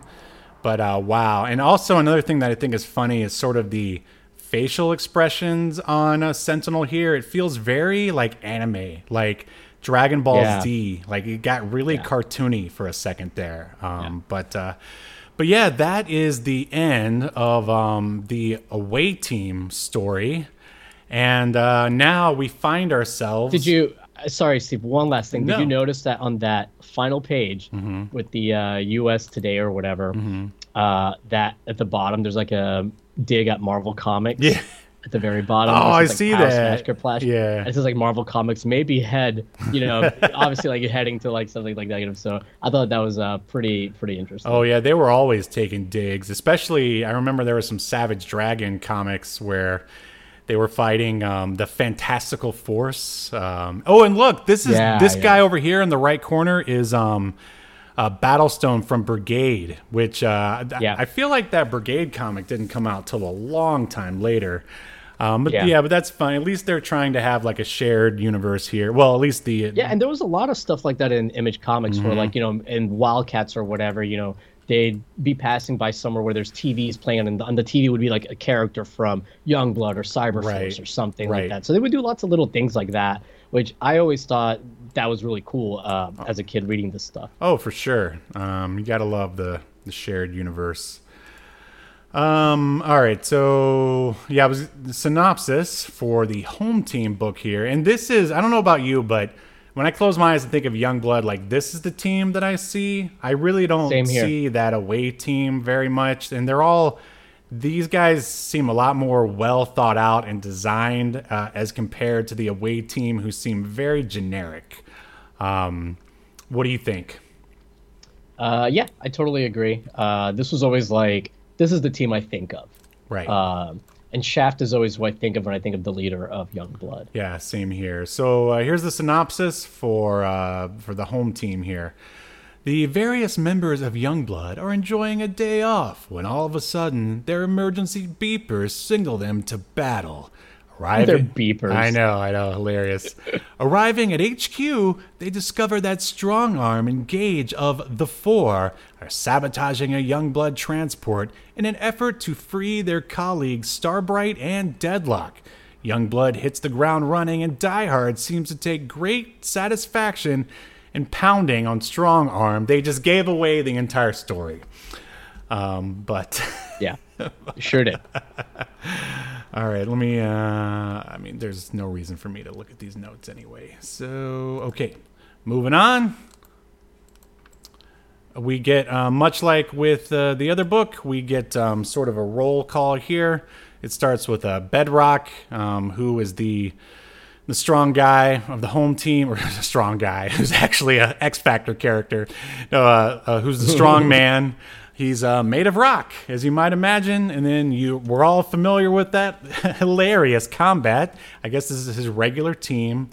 [SPEAKER 1] But uh, wow. And also another thing that I think is funny is sort of the facial expressions on a Sentinel here. It feels very like anime, like Dragon Ball
[SPEAKER 2] Yeah.
[SPEAKER 1] Z. Like it got really cartoony for a second there. Um, But. Uh, but yeah, that is the end of um, the away team story. And uh, now we find ourselves.
[SPEAKER 2] Did you? uh, Sorry, Steve. One last thing.
[SPEAKER 1] No.
[SPEAKER 2] Did you notice that on that final page
[SPEAKER 1] Mm-hmm.
[SPEAKER 2] with the uh, U.S. Today or whatever, uh, that at the bottom there's like a dig at Marvel Comics.
[SPEAKER 1] Yeah.
[SPEAKER 2] At the very bottom.
[SPEAKER 1] Oh, I
[SPEAKER 2] like,
[SPEAKER 1] see that.
[SPEAKER 2] Smash.
[SPEAKER 1] Yeah.
[SPEAKER 2] And It says like Marvel Comics maybe head, you know, obviously like heading to like something like negative. So I thought that was uh, pretty pretty interesting.
[SPEAKER 1] Oh yeah, they were always taking digs. Especially, I remember there was some Savage Dragon comics where they were fighting um, the Fantastical Force. Um, oh, and look, this is
[SPEAKER 2] Yeah,
[SPEAKER 1] this
[SPEAKER 2] yeah.
[SPEAKER 1] guy over here in the right corner is um, uh, Battlestone from Brigade, which uh,
[SPEAKER 2] Yeah.
[SPEAKER 1] I feel like that Brigade comic didn't come out till a long time later. Um, but yeah.
[SPEAKER 2] Yeah.
[SPEAKER 1] but that's fine. At least they're trying to have like a shared universe here. Well, at least the
[SPEAKER 2] Yeah, and there was a lot of stuff like that in Image Comics
[SPEAKER 1] Mm-hmm.
[SPEAKER 2] where, like, you know, in Wildcats or whatever, you know, they'd be passing by somewhere where there's TVs playing, and on the TV would be like a character from Youngblood or Cyberforce
[SPEAKER 1] Right,
[SPEAKER 2] or something
[SPEAKER 1] right.
[SPEAKER 2] like that. So they would do lots of little things like that, which I always thought that was really cool uh, as a kid reading this stuff.
[SPEAKER 1] Oh, for sure. Um, you gotta love the the shared universe. Um, all right, so yeah, it was the synopsis for the home team book here, and this is I don't know about you, but when I close my eyes and think of Youngblood, like this is the team that I see. I really don't see that away team very much, and they're all. These guys seem a lot more well thought out and designed uh, as compared to the away team, who seem very generic. Um, what do you think?
[SPEAKER 2] Uh, yeah, I totally agree. Uh, this was always like, this is the team I think of.
[SPEAKER 1] Right.
[SPEAKER 2] Um, and Shaft is always what I think of when I think of the leader of Youngblood.
[SPEAKER 1] Yeah, same here. So uh, here's the synopsis for uh, for the home team here. The various members of Youngblood are enjoying a day off when all of a sudden their emergency beepers signal them to battle. Arriving,
[SPEAKER 2] Their beepers.
[SPEAKER 1] I know, I know, hilarious. Arriving at HQ, they discover that Strong Arm and Gage of the Four are sabotaging a Youngblood transport in an effort to free their colleagues Starbright and Deadlock. Youngblood hits the ground running, and Diehard seems to take great satisfaction in pounding on Strong Arm. They just gave away the entire story. Um, but
[SPEAKER 2] Yeah, sure did.
[SPEAKER 1] all right, let me. Uh, I mean, there's no reason for me to look at these notes anyway. So, okay, moving on. We get, uh, much like with uh, the other book, we get um, sort of a roll call here. It starts with uh, Bedrock, um, who is the the strong guy of the home team, or the strong guy who's actually a X Factor character, no, uh, uh, who's the strong man. He's uh, made of rock, as you might imagine, and then you we're all familiar with that hilarious combat. I guess this is his regular team,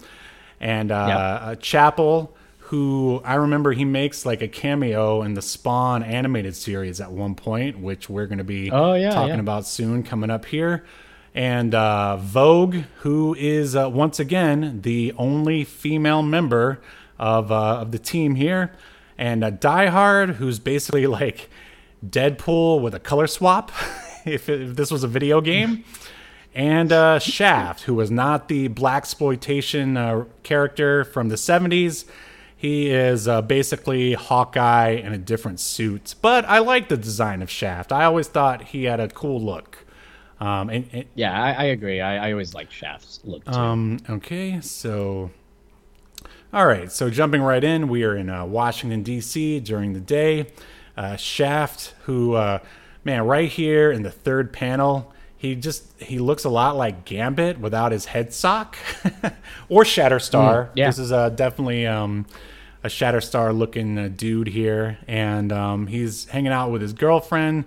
[SPEAKER 1] and uh,
[SPEAKER 2] Yep.
[SPEAKER 1] uh, Chapel, who I remember he makes like a cameo in the Spawn animated series at one point, which we're going to be
[SPEAKER 2] Oh, yeah,
[SPEAKER 1] talking
[SPEAKER 2] yeah.
[SPEAKER 1] about soon coming up here. And uh, Vogue, who is uh, once again the only female member of, uh, of the team here. And uh, Die Hard, who's basically like Deadpool with a color swap, if, if this was a video game. And uh, Shaft, who was not the black exploitation uh, character from the 70s. He is uh, basically Hawkeye in a different suit. But I like the design of Shaft. I always thought he had a cool look. Um, and, and
[SPEAKER 2] Yeah, I, I agree. I, I always like Shaft's look too.
[SPEAKER 1] um, okay, so all right, so jumping right in, we are in uh, Washington D.C. during the day. Uh, Shaft, who uh, man, right here in the third panel, he just he looks a lot like Gambit without his head sock, or Shatterstar.
[SPEAKER 2] Mm, yeah.
[SPEAKER 1] This is uh, definitely um, a Shatterstar looking uh, dude here, and um, he's hanging out with his girlfriend,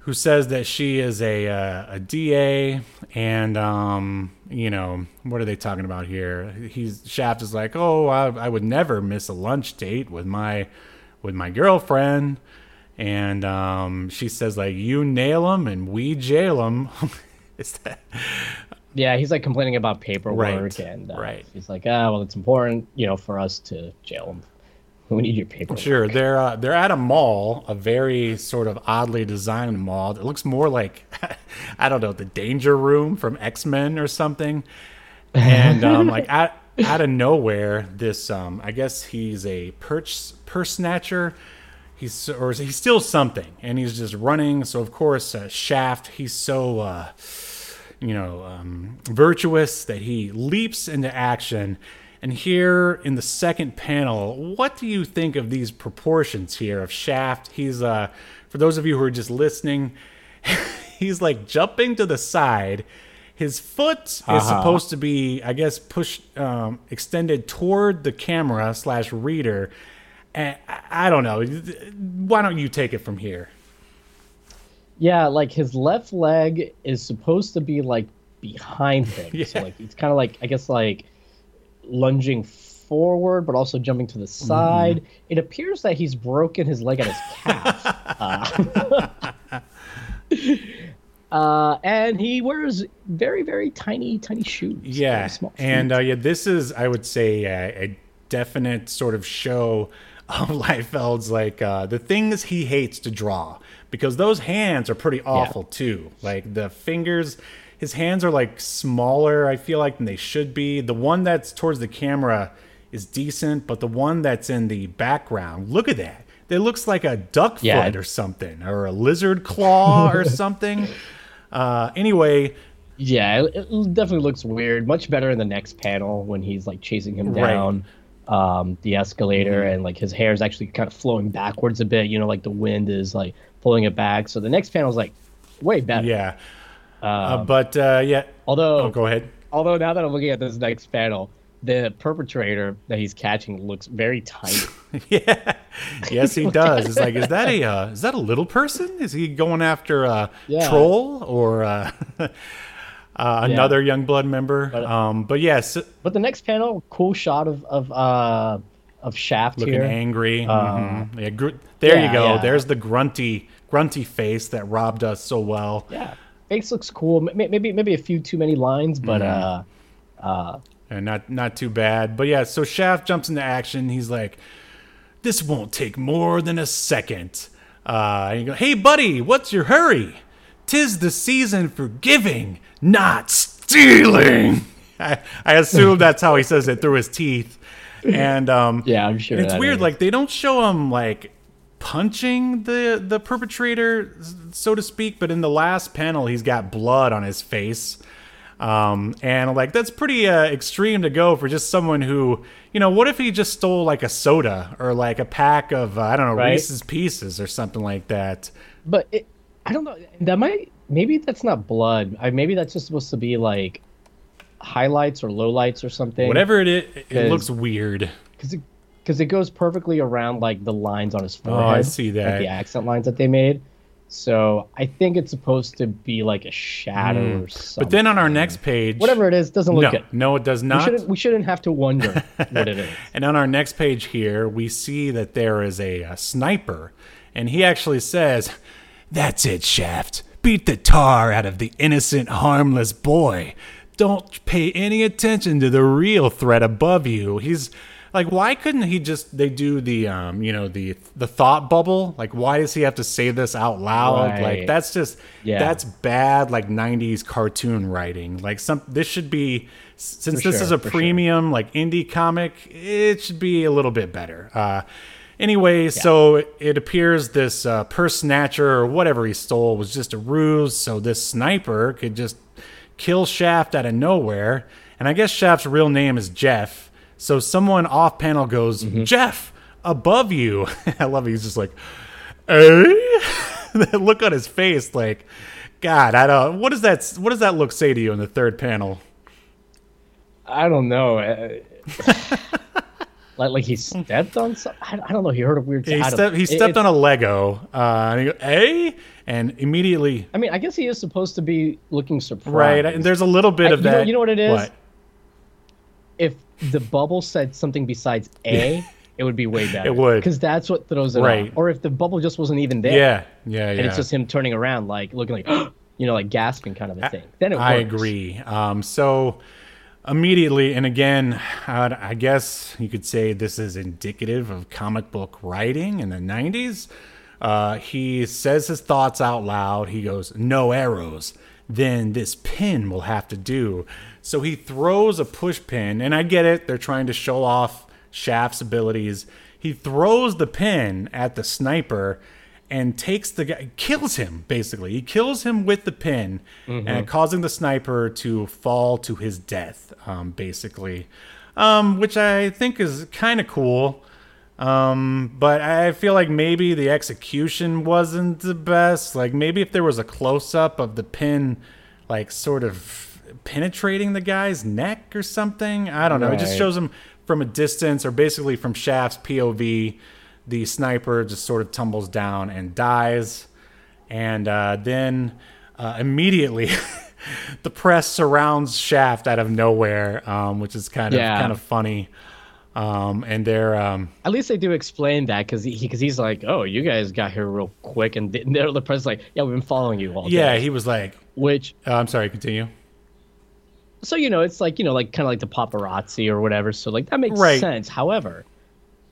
[SPEAKER 1] who says that she is a uh, a DA, and um, you know what are they talking about here? He's Shaft is like, oh, I, I would never miss a lunch date with my with my girlfriend and um, she says like you nail him and we jail him. Is that
[SPEAKER 2] Yeah, he's like complaining about paperwork
[SPEAKER 1] Right,
[SPEAKER 2] and uh,
[SPEAKER 1] right.
[SPEAKER 2] he's like, ah, well, it's important, you know, for us to jail him. We need your paperwork.
[SPEAKER 1] sure? They're uh, they're at a mall, a very sort of oddly designed mall. It looks more like I don't know the Danger Room from X Men or something. And um, like out out of nowhere, this um, I guess he's a purse purse snatcher. He's or he's still something, and he's just running. So of course, uh, Shaft. He's so. Uh, you know, um, virtuous that he leaps into action. And here in the second panel, what do you think of these proportions here of Shaft? He's, uh, for those of you who are just listening, he's like jumping to the side. His foot is supposed to be, I guess, pushed, um, extended toward the camera slash reader. And I I don't know. Why don't you take it from here?
[SPEAKER 2] Yeah, like his left leg is supposed to be like behind him.
[SPEAKER 1] Yeah.
[SPEAKER 2] So like it's kind of like I guess like lunging forward, but also jumping to the
[SPEAKER 1] Mm-hmm.
[SPEAKER 2] side. It appears that he's broken his leg at his calf. uh, uh, and he wears very, very tiny, tiny shoes.
[SPEAKER 1] Yeah,
[SPEAKER 2] small
[SPEAKER 1] and uh, yeah, this is I would say a, a definite sort of show of Liefeld's like uh, the things he hates to draw because those hands are pretty awful too. Like the fingers, his hands are like smaller. I feel like than they should be. The one that's towards the camera is decent, but the one that's in the background, look at that. It looks like a duck foot or something, or a lizard claw or something. Uh, anyway,
[SPEAKER 2] Yeah, it, it definitely looks weird. Much better in the next panel when he's like chasing him
[SPEAKER 1] Right.
[SPEAKER 2] down um, the escalator and like his hair is actually kind of flowing backwards a bit. You know, like the wind is like pulling it back. So the next panel is like way better.
[SPEAKER 1] yeah. uh, but uh, yeah,
[SPEAKER 2] Although,
[SPEAKER 1] oh, go ahead.
[SPEAKER 2] although now that I'm looking at this next panel, the perpetrator that he's catching looks very tiny.
[SPEAKER 1] Yeah, yes, he does. It's like, is that a uh, is that a little person? Is he going after a
[SPEAKER 2] Yeah.
[SPEAKER 1] troll or uh, uh, another young blood member?
[SPEAKER 2] But-
[SPEAKER 1] um, but yes,
[SPEAKER 2] but the next panel, cool shot of of uh, of Shaft
[SPEAKER 1] looking
[SPEAKER 2] here.
[SPEAKER 1] angry. Mhm. Yeah, gr- there you go.
[SPEAKER 2] yeah.
[SPEAKER 1] There's the grunty grunty face that robbed us so well.
[SPEAKER 2] Yeah, face looks cool. Maybe maybe a few too many lines, but
[SPEAKER 1] Mm-hmm.
[SPEAKER 2] uh,
[SPEAKER 1] and not not too bad. But yeah, so Shaft jumps into action. He's like, "This won't take more than a second. Uh, and you go, "Hey, buddy, what's your hurry? Tis the season for giving, not stealing." I, I assume that's how he says it through his teeth. And um,
[SPEAKER 2] yeah, I'm sure
[SPEAKER 1] it's weird.
[SPEAKER 2] is.
[SPEAKER 1] Like they don't show him like punching the the perpetrator, so to speak. But in the last panel, he's got blood on his face. Um, and like that's pretty uh, extreme to go for just someone who, you know, what if he just stole like a soda or like a pack of uh, I don't know
[SPEAKER 2] Right.
[SPEAKER 1] Reese's Pieces or something like that?
[SPEAKER 2] But it, I don't know. That might maybe that's not blood. I, maybe that's just supposed to be like highlights or lowlights or something.
[SPEAKER 1] Whatever it is, it looks weird.
[SPEAKER 2] Because it, because it goes perfectly around like the lines on his forehead. Oh.
[SPEAKER 1] I see
[SPEAKER 2] like
[SPEAKER 1] that.
[SPEAKER 2] the accent lines that they made. So I think it's supposed to be like a shadow hmm. or something.
[SPEAKER 1] But then on our next page,
[SPEAKER 2] whatever it is, doesn't look
[SPEAKER 1] no,
[SPEAKER 2] good.
[SPEAKER 1] no, it does
[SPEAKER 2] We
[SPEAKER 1] not.
[SPEAKER 2] shouldn't we shouldn't have to wonder what it is.
[SPEAKER 1] And on our next page here, we see that there is a, a sniper, and he actually says, That's it, Shaft. Beat the tar out of the innocent, harmless boy. Don't pay any attention to the real threat above you. He's like, why couldn't he just they do the um, you know, the the thought bubble? Like, why does he have to say this out loud? Like, that's just
[SPEAKER 2] Yeah.
[SPEAKER 1] that's bad, like '90s cartoon writing. Like, some this should be since
[SPEAKER 2] For
[SPEAKER 1] this
[SPEAKER 2] sure,
[SPEAKER 1] is a
[SPEAKER 2] sure.
[SPEAKER 1] premium premium like indie comic it should be a little bit better uh anyway so it, it appears this uh, purse snatcher or whatever he stole was just a ruse so this sniper could just kill shaft out of nowhere and i guess shaft's real name is jeff so someone off panel goes
[SPEAKER 2] Mm-hmm.
[SPEAKER 1] jeff above you i love it he's just like eh? the look on his face like God, I don't. What does that? What does that look say to you in the third panel?
[SPEAKER 2] I don't know. uh, like like he stepped on something. I, don't know. He heard a weird.
[SPEAKER 1] He
[SPEAKER 2] I don't-
[SPEAKER 1] stepped. He stepped
[SPEAKER 2] it-
[SPEAKER 1] on a Lego. Uh, and he go, "Eh?" And immediately,
[SPEAKER 2] I mean, I guess he is supposed to be looking surprised.
[SPEAKER 1] right? And there's a little bit
[SPEAKER 2] I-
[SPEAKER 1] of
[SPEAKER 2] you know-
[SPEAKER 1] that.
[SPEAKER 2] you know what it is?
[SPEAKER 1] What?
[SPEAKER 2] if the bubble said something besides A, it would be way better.
[SPEAKER 1] It would.
[SPEAKER 2] because that's what throws it
[SPEAKER 1] Right.
[SPEAKER 2] off. Or if the bubble just wasn't even there,
[SPEAKER 1] Yeah, yeah, yeah.
[SPEAKER 2] and it's just him turning around, like looking like, you know, like gasping kind of a thing. Then it
[SPEAKER 1] I
[SPEAKER 2] works.
[SPEAKER 1] agree. Um, so immediately, and again, uh, I guess you could say this is indicative of comic book writing in the '90s. Uh, he says his thoughts out loud. He goes, "No arrows." Then this pin will have to do. So he throws a push pin, and I get it. They're trying to show off Shaft's abilities. He throws the pin at the sniper, and takes the guy, kills him basically. He kills him with the pin, and causing the sniper to fall to his death, um, basically, um, which I think is kind of cool. Um, but I feel like maybe the execution wasn't the best. Like maybe if there was a close up of the pin, like sort of penetrating the guy's neck or something. I don't know. It just shows him from a distance or basically from Shaft's POV. The sniper just sort of tumbles down and dies. And uh, then uh, immediately the press surrounds Shaft out of nowhere, um, which is kind of
[SPEAKER 2] Yeah.
[SPEAKER 1] kind of funny. Um, and they're um,
[SPEAKER 2] At least they do explain that because he because he's like, oh, you guys got here real quick, and the, the president's like, yeah, we've been following you all
[SPEAKER 1] yeah,
[SPEAKER 2] day.
[SPEAKER 1] he was like,
[SPEAKER 2] Which
[SPEAKER 1] uh, I'm sorry, continue.
[SPEAKER 2] so you know it's like you know like kind of like the paparazzi or whatever. So like that makes
[SPEAKER 1] Right.
[SPEAKER 2] sense. However,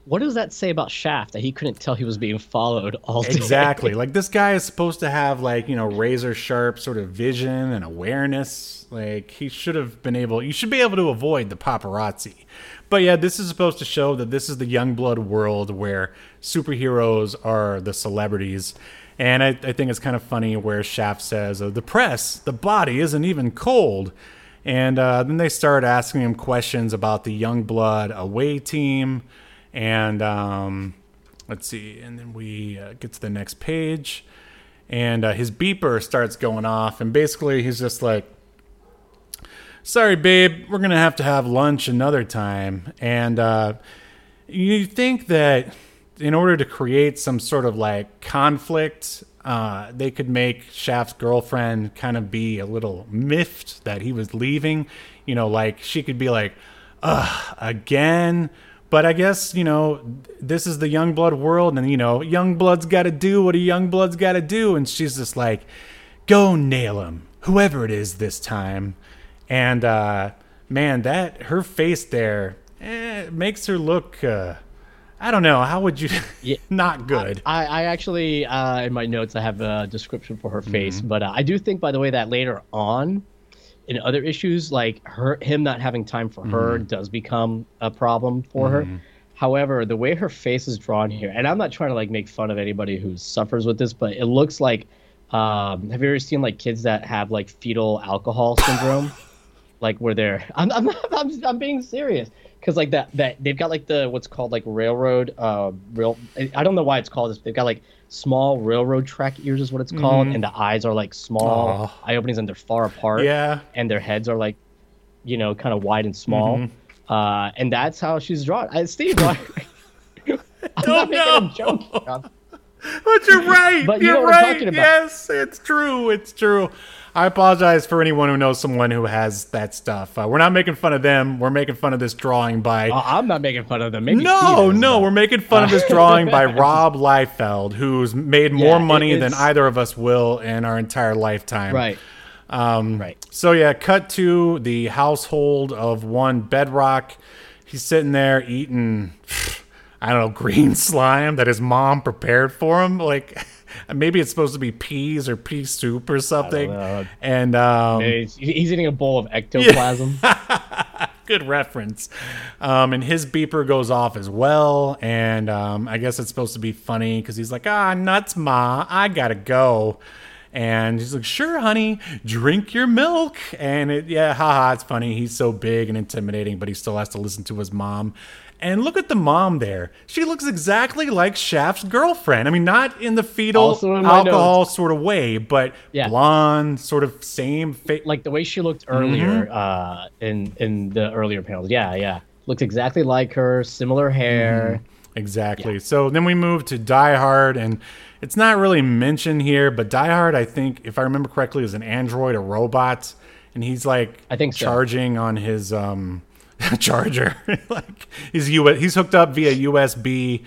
[SPEAKER 2] what does that say about Shaft that he couldn't tell he was being followed all day?
[SPEAKER 1] Exactly. like this guy is supposed to have like, you know, razor sharp sort of vision and awareness. Like he should have been able you should be able to avoid the paparazzi. But yeah, this is supposed to show that this is the young blood world where superheroes are the celebrities. And I, I think it's kind of funny where Shaft says, uh, the press, the body isn't even cold. And uh, then they start asking him questions about the young blood away team. And um, let's see. And then we uh, get to the next page. And uh, his beeper starts going off. And basically, he's just like, sorry, babe, we're going to have to have lunch another time. And uh, you think that in order to create some sort of like conflict, uh, they could make Shaft's girlfriend kind of be a little miffed that he was leaving. You know, like she could be like, ugh, again. But I guess, you know, this is the young blood world, and, you know, young blood's got to do what a young blood's got to do. And she's just like, go nail him, whoever it is this time. And, uh, man, that, her face there, eh, makes her look, uh, I don't know. How would you?
[SPEAKER 2] Yeah.
[SPEAKER 1] not good.
[SPEAKER 2] I, I actually, uh, in my notes, I have a description for her face,
[SPEAKER 1] Mm-hmm.
[SPEAKER 2] but uh, I do think, by the way, that later on, in other issues, like her, him not having time for her
[SPEAKER 1] Mm-hmm.
[SPEAKER 2] does become a problem for her. However, the way her face is drawn here, and I'm not trying to like make fun of anybody who suffers with this, but it looks like, um, have you ever seen like kids that have like fetal alcohol syndrome? like where they're I'm I'm I'm, I'm being serious because like that that they've got like the what's called like railroad uh I I don't know why it's called this they've got like small railroad track ears is what it's called and the eyes are like small
[SPEAKER 1] Oh.
[SPEAKER 2] eye openings and they're far apart
[SPEAKER 1] Yeah.
[SPEAKER 2] and their heads are like you know kind of wide and small uh and that's how she's drawn I, Steve why, I'm
[SPEAKER 1] Oh,
[SPEAKER 2] not making a joke
[SPEAKER 1] But you're right.
[SPEAKER 2] But you
[SPEAKER 1] you're
[SPEAKER 2] know what I'm
[SPEAKER 1] right.
[SPEAKER 2] talking about.
[SPEAKER 1] Yes, it's true. It's true. I apologize for anyone who knows someone who has that stuff. Uh, we're not making fun of them. We're making fun of this drawing by.
[SPEAKER 2] Uh, I'm not making fun of them Maybe
[SPEAKER 1] no, no,
[SPEAKER 2] but-
[SPEAKER 1] we're making fun of this drawing by Rob Liefeld, who's made more
[SPEAKER 2] Yeah,
[SPEAKER 1] money than either of us will in our entire lifetime.
[SPEAKER 2] right um right
[SPEAKER 1] So yeah, cut to the household of one Bedrock. He's sitting there eating, I don't know, green slime that his mom prepared for him. Like maybe it's supposed to be peas or pea soup or something. And um,
[SPEAKER 2] He's, he's eating a bowl of ectoplasm.
[SPEAKER 1] good reference. Um, and his beeper goes off as well. And um, I guess it's supposed to be funny because he's like, ah, nuts, ma, I gotta go. And he's like, sure, honey, drink your milk. And it, yeah, haha, it's funny. He's so big and intimidating, but he still has to listen to his mom. And look at the mom there. She looks exactly like Shaft's girlfriend. I mean, not in the fetal
[SPEAKER 2] in
[SPEAKER 1] alcohol sort of way, but
[SPEAKER 2] Yeah.
[SPEAKER 1] blonde, sort of same face.
[SPEAKER 2] like the way she looked earlier
[SPEAKER 1] Mm-hmm.
[SPEAKER 2] uh, in in the earlier panels. Yeah, yeah, Looks exactly like her. Similar hair.
[SPEAKER 1] Exactly. So then we move to Die Hard, and it's not really mentioned here, but Die Hard, I think, if I remember correctly, is an android, a robot, and he's like
[SPEAKER 2] I think so.
[SPEAKER 1] charging on his um, charger. like he's U- he's hooked up via USB,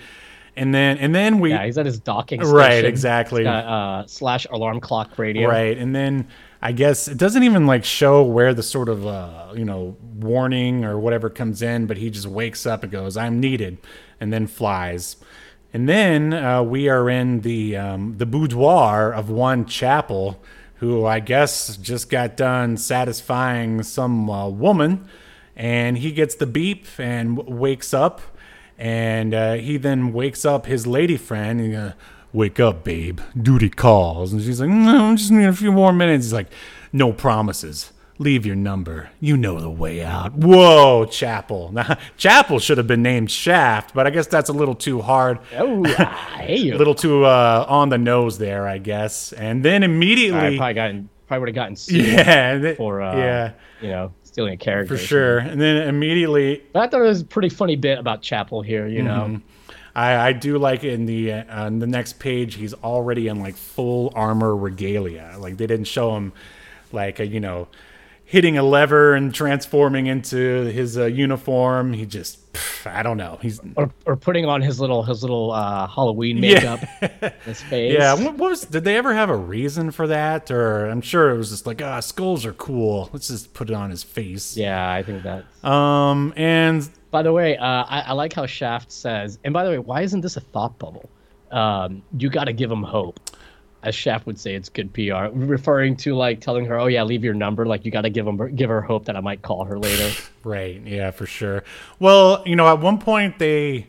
[SPEAKER 1] and then and then we
[SPEAKER 2] Yeah, he's at his docking station.
[SPEAKER 1] Right, exactly.
[SPEAKER 2] Got, uh, slash alarm clock radio.
[SPEAKER 1] Right, and then I guess it doesn't even like show where the sort of uh, you know warning or whatever comes in, but he just wakes up and goes, "I'm needed," and then flies. And then uh, we are in the um, the boudoir of one chapel, who I guess just got done satisfying some uh, woman, and he gets the beep and w- wakes up, and uh, he then wakes up his lady friend. And, uh, Wake up, babe. Duty calls. And she's like, No, I just need a few more minutes. He's like, No promises. Leave your number. You know the way out. Whoa, Chapel. Now, Chapel should have been named Shaft, but I guess that's a little too hard.
[SPEAKER 2] Oh.
[SPEAKER 1] A little too uh, on the nose there, I guess. And then
[SPEAKER 2] I
[SPEAKER 1] immediately.
[SPEAKER 2] probably gotten probably would have gotten sued
[SPEAKER 1] yeah.
[SPEAKER 2] for uh,
[SPEAKER 1] yeah,
[SPEAKER 2] you know stealing a character
[SPEAKER 1] for sure. And then immediately
[SPEAKER 2] But I thought it was a pretty funny bit about Chapel here. You know,
[SPEAKER 1] Mm-hmm. I, I do like in the uh, on the next page he's already in like full armor regalia. Like they didn't show him like a, you know hitting a lever and transforming into his uh, uniform. He just pff, I don't know. He's
[SPEAKER 2] or, or putting on his little his little uh, Halloween makeup, in his face.
[SPEAKER 1] yeah. What, what was? Did they ever have a reason for that? Or I'm sure it was just like ah skulls are cool. Let's just put it on his face.
[SPEAKER 2] yeah. I think that.
[SPEAKER 1] Um and
[SPEAKER 2] By the way, uh, I, I like how Shaft says. And by the way, why isn't this a thought bubble? Um, you got to give him hope, as Shaft would say. It's good PR, referring to like telling her, "Oh yeah, leave your number." Like you got to give him give her hope that I might call her later.
[SPEAKER 1] Right. Yeah, for sure. Well, you know, at one point they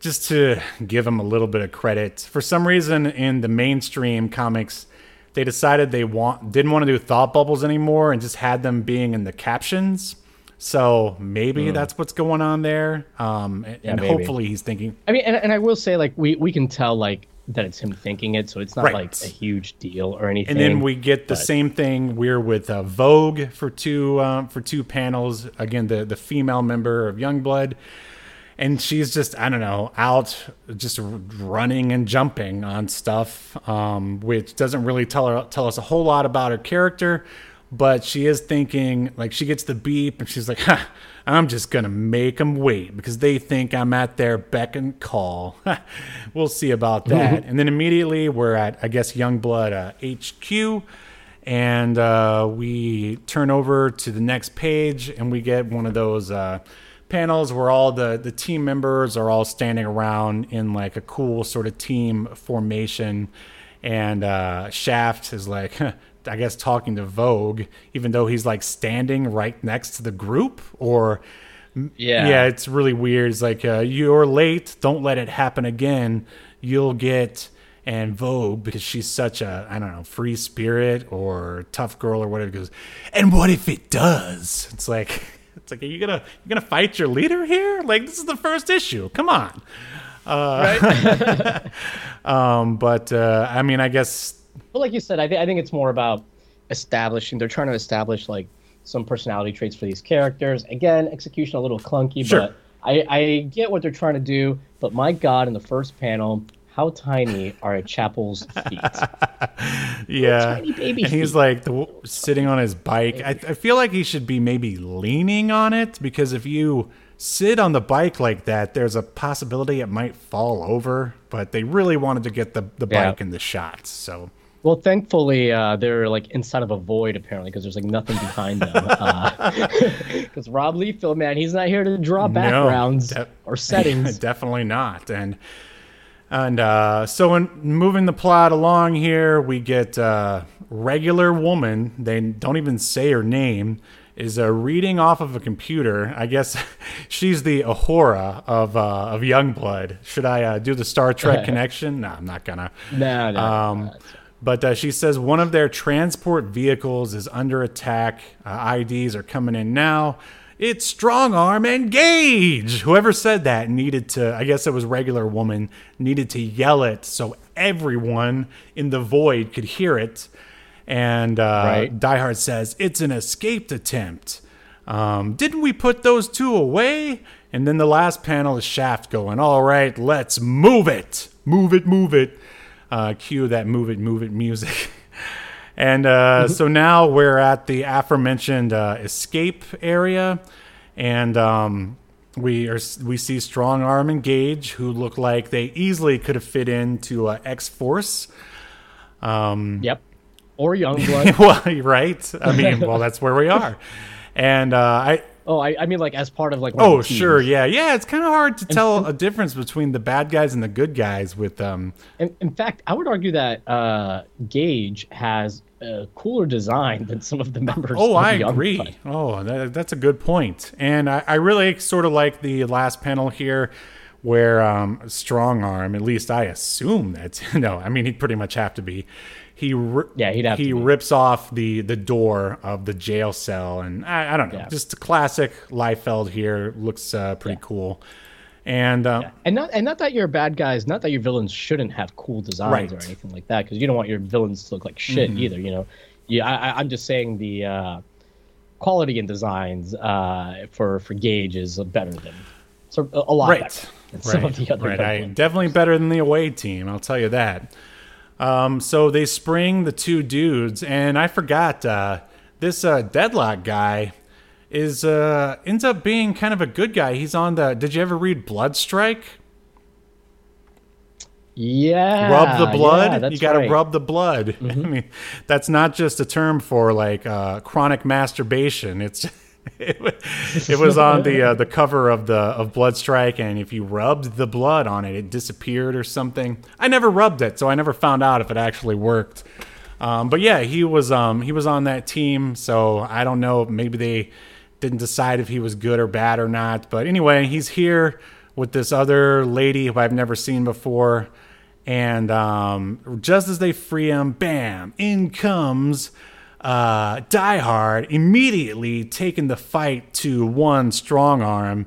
[SPEAKER 1] just to give them a little bit of credit, for some reason in the mainstream comics, they decided they want didn't want to do thought bubbles anymore and just had them being in the captions. So maybe that's what's going on there. Um, and, and hopefully he's thinking,
[SPEAKER 2] I mean, and, and I will say, like we we can tell like that it's him thinking it, so it's not
[SPEAKER 1] Right.
[SPEAKER 2] like a huge deal or anything.
[SPEAKER 1] and then we get the
[SPEAKER 2] but-
[SPEAKER 1] same thing. We're with uh, Vogue for two um, for two panels. Again, the the female member of Youngblood, and she's just I don't know out just running and jumping on stuff, um, which doesn't really tell her tell us a whole lot about her character. But she is thinking like she gets the beep and she's like, I'm just gonna make them wait because they think I'm at their beck and call. we'll see about that. and then immediately we're at I guess Youngblood uh, HQ and uh, we turn over to the next page and we get one of those uh, panels where all the, the team members are all standing around in like a cool sort of team formation and uh, shaft is like i guess talking to vogue even though he's like standing right next to the group or
[SPEAKER 2] yeah,
[SPEAKER 1] yeah, it's really weird. It's like uh, you're late. Don't let it happen again. You'll get and Vogue because she's such a I don't know free spirit or tough girl or whatever. Goes and what if it does? It's like it's like are you gonna you gonna fight your leader here? Like this is the first issue. Come on. Uh, um, but uh, I mean, I guess
[SPEAKER 2] But like you said, I, th- I think it's more about establishing. They're trying to establish like some personality traits for these characters. Again, execution a little clunky,
[SPEAKER 1] Sure.
[SPEAKER 2] but I, I get what they're trying to do. But my God, in the first panel, how tiny are a Chapel's feet?
[SPEAKER 1] yeah.
[SPEAKER 2] tiny baby
[SPEAKER 1] and he's
[SPEAKER 2] feet.
[SPEAKER 1] like the, sitting on his bike. I, I feel like he should be maybe leaning on it because if you sit on the bike like that, there's a possibility it might fall over. But they really wanted to get the, the
[SPEAKER 2] Yeah.
[SPEAKER 1] bike in the shots. So
[SPEAKER 2] Well, thankfully, uh, they're like inside of a void apparently because there's like nothing behind them. Because Rob Liefeld, man, he's not here to draw backgrounds
[SPEAKER 1] de-
[SPEAKER 2] or settings.
[SPEAKER 1] definitely not. And and uh, so in moving the plot along here, we get uh, regular woman. They don't even say her name. Is uh, reading off of a computer. I guess she's the Uhura of uh, of Youngblood. Should I uh, do the Star Trek connection? No, I'm not gonna.
[SPEAKER 2] no, no.
[SPEAKER 1] Um, but uh, she says one of their transport vehicles is under attack. Uh, IDs are coming in now. It's strong arm and Gage. Whoever said that needed to, I guess it was regular woman, needed to yell it so everyone in the void could hear it. And uh,
[SPEAKER 2] Right.
[SPEAKER 1] Die Hard says, It's an escaped attempt. Um, didn't we put those two away? And then the last panel is Shaft going, All right, let's move it. Move it, move it. Uh, cue that move it, move it music. and uh, so now we're at the aforementioned uh, escape area. And um, we are we see Strong Arm and Gage, who look like they easily could have fit into uh, X Force.
[SPEAKER 2] Um, Yep. Or Youngblood.
[SPEAKER 1] well, right? I mean, well, that's where we are. And uh, I,
[SPEAKER 2] oh, I, I mean like as part of like. Of
[SPEAKER 1] oh,
[SPEAKER 2] teams.
[SPEAKER 1] sure, yeah, yeah. It's kind of hard to tell a difference between the bad guys and the good guys with um.
[SPEAKER 2] In, in fact, I would argue that uh, Gage has a cooler design than some of the members.
[SPEAKER 1] Oh,
[SPEAKER 2] of
[SPEAKER 1] I agree. Oh, that, that's a good point. And I, I really sort of like the last panel here where um, Strong Arm, at least I assume that's, no, I mean, he'd pretty much have to be. He
[SPEAKER 2] Yeah, he'd
[SPEAKER 1] he rips off the, the door of the jail cell. And I, I don't know,
[SPEAKER 2] Yeah.
[SPEAKER 1] just a classic Liefeld here. Looks uh, pretty cool. And uh,
[SPEAKER 2] And not and not that your bad guys, not that your villains shouldn't have cool designs or anything like that, because you don't want your villains to look like shit
[SPEAKER 1] Mm-hmm.
[SPEAKER 2] either. You know, yeah, I, I- I'm just saying the uh, quality in designs uh, for for Gage is better than so a, lot
[SPEAKER 1] right.
[SPEAKER 2] better than some of the other
[SPEAKER 1] right. I, definitely better than the away team. I'll tell you that. Um, so they spring the two dudes, and I forgot uh, this uh, deadlock guy is uh, ends up being kind of a good guy. He's on the. Did you ever read Bloodstrike?
[SPEAKER 2] Yeah,
[SPEAKER 1] rub the blood.
[SPEAKER 2] yeah,
[SPEAKER 1] you got to
[SPEAKER 2] right. Mm-hmm.
[SPEAKER 1] rub the blood. I mean, that's not just a term for like uh, chronic masturbation. It's it, was on the uh, the cover of the of Bloodstrike, and if you rubbed the blood on it, it disappeared or something. I never rubbed it, so I never found out if it actually worked. Um, but yeah, he was um, he was on that team, so I don't know. Maybe they didn't decide if he was good or bad or not. But anyway, he's here with this other lady who I've never seen before. And um, just as they free him, bam, in comes uh, Die Hard, immediately taking the fight to one strong arm.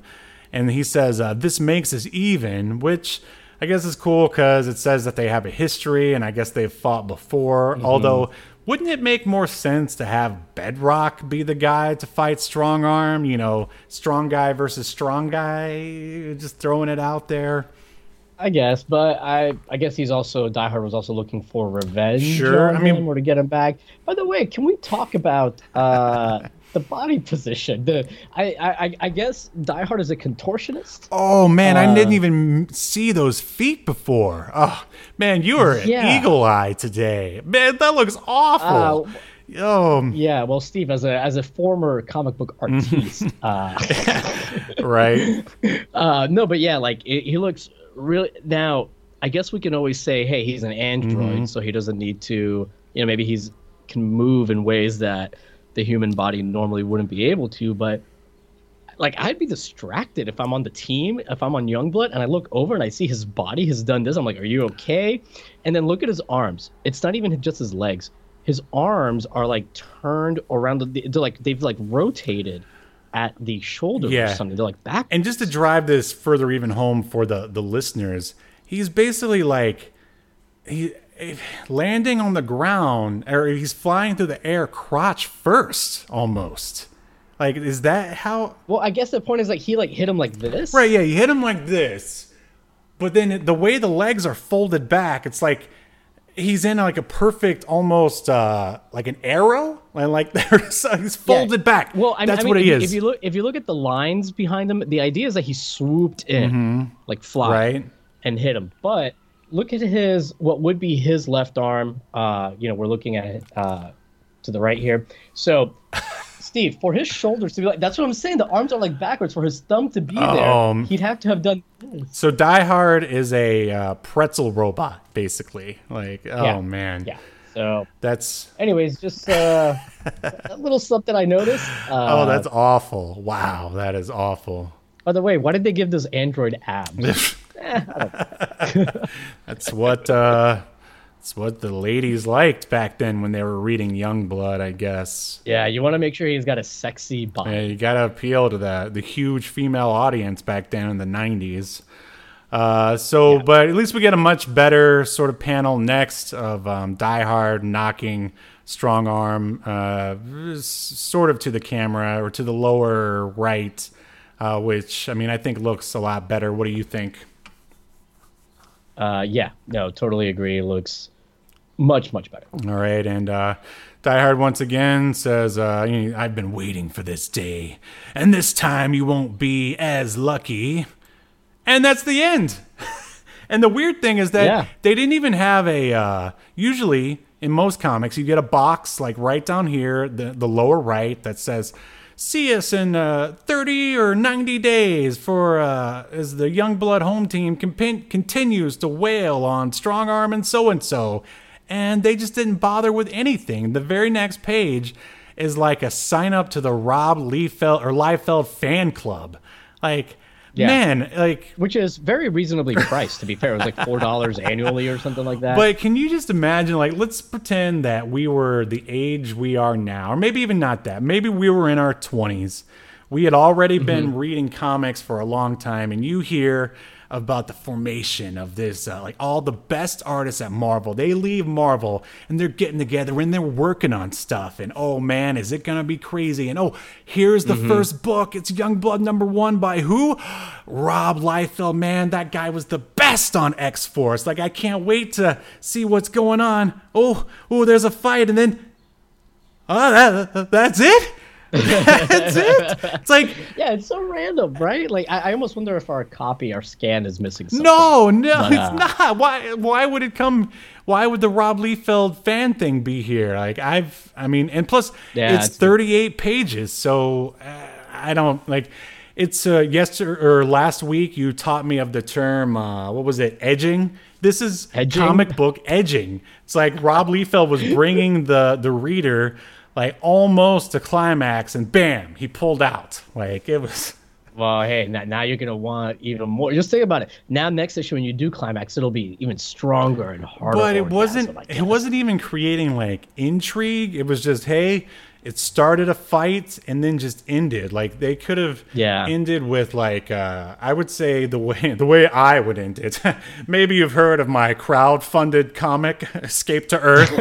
[SPEAKER 1] And he says, uh, This makes us even, which I guess is cool because it says that they have a history and I guess they've fought before. Although, wouldn't it make more sense to have Badrock be the guy to fight Strong Arm? You know, strong guy versus strong guy, just throwing it out there.
[SPEAKER 2] I guess, but I I guess he's also Die Hard was also looking for revenge.
[SPEAKER 1] Sure, I mean-
[SPEAKER 2] or to get him back. By the way, can we talk about uh, the body position? The I, I I guess Die Hard is a contortionist.
[SPEAKER 1] Oh man, I
[SPEAKER 2] Uh,
[SPEAKER 1] didn't even see those feet before. Oh man, you are
[SPEAKER 2] Yeah.
[SPEAKER 1] an eagle eye today. Man, that looks awful.
[SPEAKER 2] Uh,
[SPEAKER 1] oh,
[SPEAKER 2] Yeah, well, Steve, as a as a former comic book artist, uh,
[SPEAKER 1] right.
[SPEAKER 2] uh, no, but yeah, like it, he looks really. Now, I guess we can always say, hey, he's an android, mm-hmm. so he doesn't need to. You know, maybe he's can move in ways that the human body normally wouldn't be able to. But like, I'd be distracted if I'm on the team, if I'm on Youngblood, and I look over and I see his body has done this. I'm like, are you okay? And then look at his arms. It's not even just his legs. His arms are like turned around. The, they're like they've like rotated at the shoulder
[SPEAKER 1] Yeah.
[SPEAKER 2] or something. They're like back.
[SPEAKER 1] And just to drive this further even home for the the listeners, he's basically like he landing on the ground or he's flying through the air crotch first almost. Like is that how
[SPEAKER 2] Well, I guess the point is like he like hit him like this.
[SPEAKER 1] Right, yeah, you hit him like this, but then the way the legs are folded back, it's like he's in like a perfect, almost uh like an arrow, and like there's he's folded back.
[SPEAKER 2] Well, I,
[SPEAKER 1] that's
[SPEAKER 2] I mean,
[SPEAKER 1] what he
[SPEAKER 2] you-
[SPEAKER 1] is,
[SPEAKER 2] If you look, if you look at the lines behind him, the idea is that he swooped in, like fly,
[SPEAKER 1] right?
[SPEAKER 2] and hit him. But look at his what would be his left arm. Uh, you know, we're looking at it uh, to the right here. So, Steve, for his shoulders to be like, that's what I'm saying. The arms are like backwards. For his thumb to be
[SPEAKER 1] Um,
[SPEAKER 2] there, he'd have to have done. This.
[SPEAKER 1] So Die Hard is a uh, pretzel robot, basically. Like, oh
[SPEAKER 2] Yeah.
[SPEAKER 1] man,
[SPEAKER 2] Yeah. So,
[SPEAKER 1] that's
[SPEAKER 2] anyways, just uh, a little something I noticed. Uh,
[SPEAKER 1] oh, that's awful. Wow, that is awful.
[SPEAKER 2] By the way, why did they give those android abs?
[SPEAKER 1] That's what uh, It's what the ladies liked back then when they were reading Young Blood, I guess.
[SPEAKER 2] Yeah, you want to make sure he's got a sexy body.
[SPEAKER 1] Yeah, you gotta appeal to the the huge female audience back then in the '90s. Uh, so,
[SPEAKER 2] Yeah.
[SPEAKER 1] but at least we get a much better sort of panel next of um, Die Hard knocking Strong Arm uh, sort of to the camera or to the lower right, uh, which I mean I think looks a lot better. What do you think?
[SPEAKER 2] Uh, yeah, no, totally agree. Looks much, much better.
[SPEAKER 1] All right, and uh, Die Hard once again says, uh, "I've been waiting for this day, and this time you won't be as lucky." And that's the end. and the weird thing is that
[SPEAKER 2] Yeah.
[SPEAKER 1] they didn't even have a. Uh, usually, in most comics, you get a box like right down here, the the lower right, that says. See us in uh, 30 or 90 days for uh, as the Youngblood home team continues to wail on Strong Arm and so and so. And they just didn't bother with anything. The very next page is like a sign up to the Rob Liefeld or Liefeld fan club. Like,
[SPEAKER 2] Yeah.
[SPEAKER 1] man, like
[SPEAKER 2] Which is very reasonably priced, to be fair. It was like four dollars annually or something like that.
[SPEAKER 1] But can you just imagine, like, let's pretend that we were the age we are now, or maybe even not that. Maybe we were in our 20s. We had already mm-hmm. been reading comics for a long time, and you hear about the formation of this, uh, like, all the best artists at Marvel. They leave Marvel and they're getting together and they're working on stuff. And oh man, is it to be crazy? And oh, here's the first book. It's Young Blood number one by who? Rob Liefeld. Man, that guy was the best on X Force. Like, I can't wait to see what's going on. Oh, oh, there's a fight, and then, oh, that, that's it. that's it. It's like,
[SPEAKER 2] yeah, it's so random, right? Like I, I almost wonder if our copy, our scan is missing something.
[SPEAKER 1] no, no,
[SPEAKER 2] But, uh,
[SPEAKER 1] it's not. Why? Why would it come? Why would the Rob Liefeld fan thing be here? Like, I've, I mean, and plus,
[SPEAKER 2] Yeah,
[SPEAKER 1] it's
[SPEAKER 2] it's-
[SPEAKER 1] 38 pages, so uh, I don't like. It's uh, yesterday or last week you taught me of the term. Uh, what was it? Edging. This is
[SPEAKER 2] Edging?
[SPEAKER 1] comic book edging. It's like Rob Liefeld was bringing the the reader like almost to climax, and bam, he pulled out. Like it was.
[SPEAKER 2] Well, hey, now, now you're gonna want even more. Just think about it. Now, next issue when you do climax, it'll be even stronger and harder.
[SPEAKER 1] but it wasn't it wasn't even creating like intrigue it was just hey it started a fight and then just ended like they could have
[SPEAKER 2] Yeah.
[SPEAKER 1] ended with like uh, i would say the way the way i would end it maybe you've heard of my crowd-funded comic escape to earth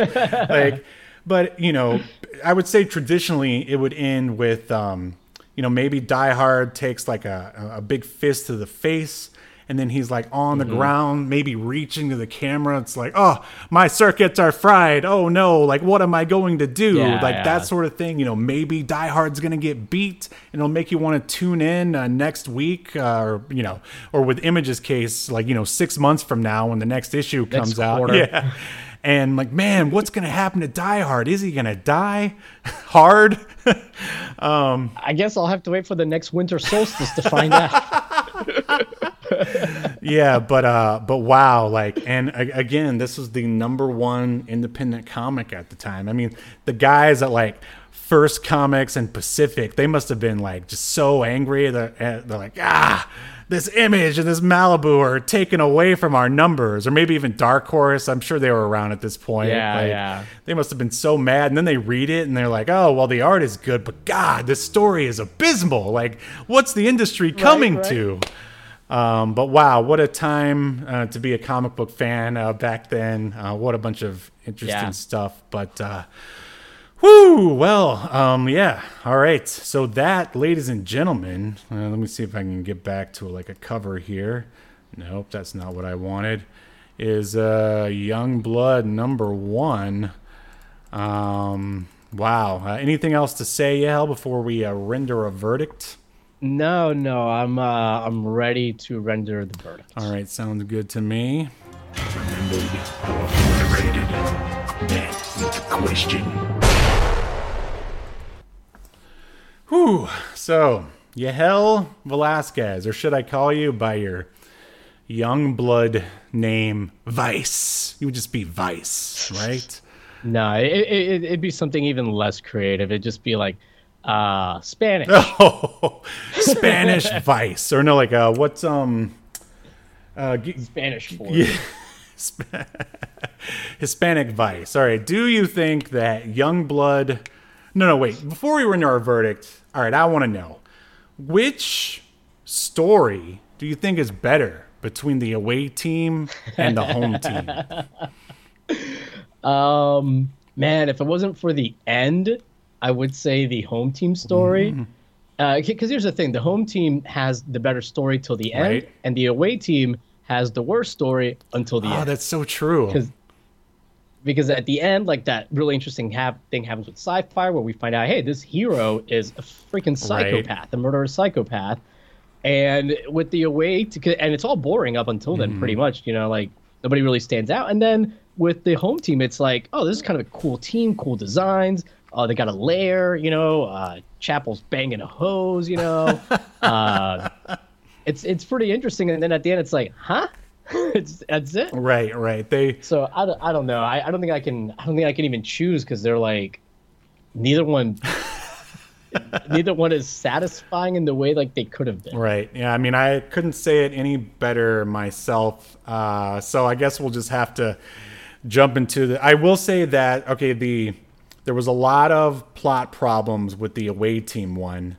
[SPEAKER 1] like but you know i would say traditionally it would end with um you know maybe die hard takes like a, a big fist to the face and then he's like on the ground, maybe reaching to the camera. It's like, oh, my circuits are fried. Oh no, like what am I going to do?
[SPEAKER 2] Yeah,
[SPEAKER 1] like
[SPEAKER 2] yeah.
[SPEAKER 1] that sort of thing. You know, maybe Die Hard's gonna get beat, and it'll make you want to tune in uh, next week, uh, or you know, or with Image's case, like you know, six months from now when the next issue comes out.
[SPEAKER 2] quarter.
[SPEAKER 1] Yeah. And like, man, what's gonna happen to Die Hard? Is he gonna die hard?
[SPEAKER 2] um, I guess I'll have to wait for the next winter solstice to find out.
[SPEAKER 1] yeah, but uh, but wow, like, and again, this was the number one independent comic at the time. I mean, the guys that like First Comics and Pacific, they must have been like just so angry that uh, they're like, ah, this image and this Malibu are taken away from our numbers, or maybe even Dark Horse. I'm sure they were around at this point.
[SPEAKER 2] Yeah,
[SPEAKER 1] Like,
[SPEAKER 2] yeah.
[SPEAKER 1] They must have been so mad, and then they read it and they're like, oh, well, the art is good, but God, this story is abysmal. Like, what's the industry coming
[SPEAKER 2] right.
[SPEAKER 1] to? Um, but wow, what a time uh, to be a comic book fan uh, back then. Uh, what a bunch of interesting
[SPEAKER 2] Yeah.
[SPEAKER 1] stuff. But uh, whoo, well, um, yeah. All right. So that, ladies and gentlemen, uh, let me see if I can get back to like a cover here. Nope, that's not what I wanted. Is uh, Young Blood number one. Um, wow. Uh, anything else to say, Yahel, before we uh, render a verdict?
[SPEAKER 2] no, no, I'm uh, I'm ready to render the verdict.
[SPEAKER 1] All right, sounds good to me.
[SPEAKER 3] Remembered or moderated? That is the question.
[SPEAKER 1] Whew. So, Yahel Velazquez, or should I call you by your young blood name, Vice? You would just be Vice, right?
[SPEAKER 2] No, it, it, it'd be something even less creative. It'd just be like uh, Spanish.
[SPEAKER 1] oh, Spanish Vice, or no, like uh, what's um, uh, g-
[SPEAKER 2] Spanish for
[SPEAKER 1] yeah, Hispanic Vice. All right. Do you think that Youngblood? No, no. Wait. Before we render our verdict, all right. I want to know which story do you think is better between the away team and the home team?
[SPEAKER 2] Um, man, if it wasn't for the end, I would say the home team story.
[SPEAKER 1] Mm-hmm.
[SPEAKER 2] Because here's the thing: the home team has the better story till the end,
[SPEAKER 1] Right.
[SPEAKER 2] and the away team has the worst story until the
[SPEAKER 1] Oh,
[SPEAKER 2] end.
[SPEAKER 1] Oh, that's so true.
[SPEAKER 2] Because because at the end, like that really interesting hap- thing happens with Psi-Fire, where we find out, hey, this hero is a freaking psychopath, a murderous psychopath, and with the away to, and it's all boring up until then, pretty much. You know, like nobody really stands out, and then with the home team, it's like, oh, this is kind of a cool team, cool designs. Uh, they got a lair, you know. Uh, Chapel's banging a hose, you know. uh, it's it's pretty interesting, and then at the end, it's like, huh? it's that's it.
[SPEAKER 1] Right, right. They
[SPEAKER 2] So I don't, I don't know. I, I don't think I can. I don't think I can even choose because they're like, neither one, neither one is satisfying in the way like they could have been.
[SPEAKER 1] Right. Yeah. I mean, I couldn't say it any better myself. Uh, so I guess we'll just have to jump into the. I will say that okay, the there was a lot of plot problems with the away team one,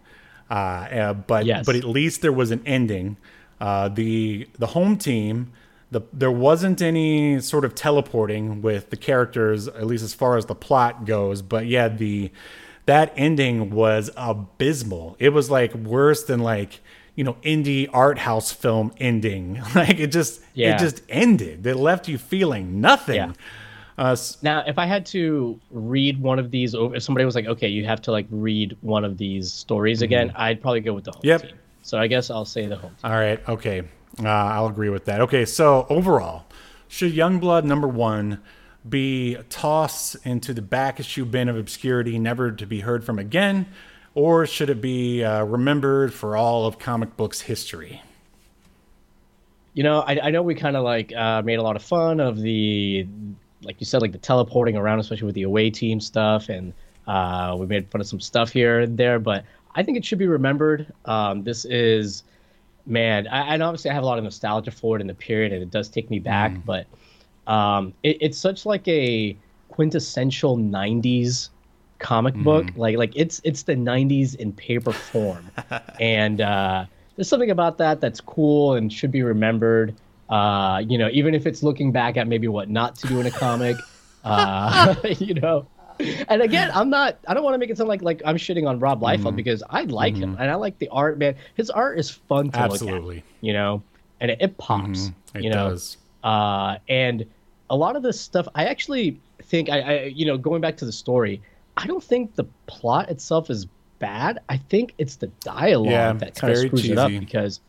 [SPEAKER 1] uh, uh, but
[SPEAKER 2] Yes.
[SPEAKER 1] but at least there was an ending. Uh, the the home team. The, there wasn't any sort of teleporting with the characters, at least as far as the plot goes. But yeah, the that ending was abysmal. It was like worse than like you know indie art house film ending. Like it just
[SPEAKER 2] Yeah.
[SPEAKER 1] it just ended. It left you feeling nothing.
[SPEAKER 2] Yeah.
[SPEAKER 1] Uh,
[SPEAKER 2] Now, if I had to read one of these, over, if somebody was like, "Okay, you have to like read one of these stories again," I'd probably go with the home
[SPEAKER 1] Mm-hmm. Yep.
[SPEAKER 2] team. So I guess I'll say the home team.
[SPEAKER 1] all right. Okay. Uh, I'll agree with that. Okay. So overall, should Youngblood number one be tossed into the back issue bin of obscurity, never to be heard from again, or should it be uh, remembered for all of comic books history?
[SPEAKER 2] You know, I, I know we kind of like uh, made a lot of fun of the, like you said, like the teleporting around, especially with the away team stuff, and uh, we made fun of some stuff here and there. But I think it should be remembered. Um, this is, man, I, and obviously I have a lot of nostalgia for it in the period, and it does take me back. But um, it, it's such like a quintessential '90s comic book. Like like it's it's the '90s in paper form, and uh, there's something about that that's cool and should be remembered. Uh, you know, even if it's looking back at maybe what not to do in a comic, uh, you know. And again, I'm not. I don't want to make it sound like like I'm shitting on Rob Liefeld mm-hmm. because I like him mm-hmm. and I like the art. Man, his art is fun to
[SPEAKER 1] Absolutely.
[SPEAKER 2] look at. You know, and it, it pops. Mm-hmm.
[SPEAKER 1] It
[SPEAKER 2] you know,
[SPEAKER 1] does.
[SPEAKER 2] uh, and a lot of this stuff, I actually think, I, I, you know, going back to the story, I don't think the plot itself is bad. I think it's the dialogue
[SPEAKER 1] Yeah,
[SPEAKER 2] that kind of screws it up because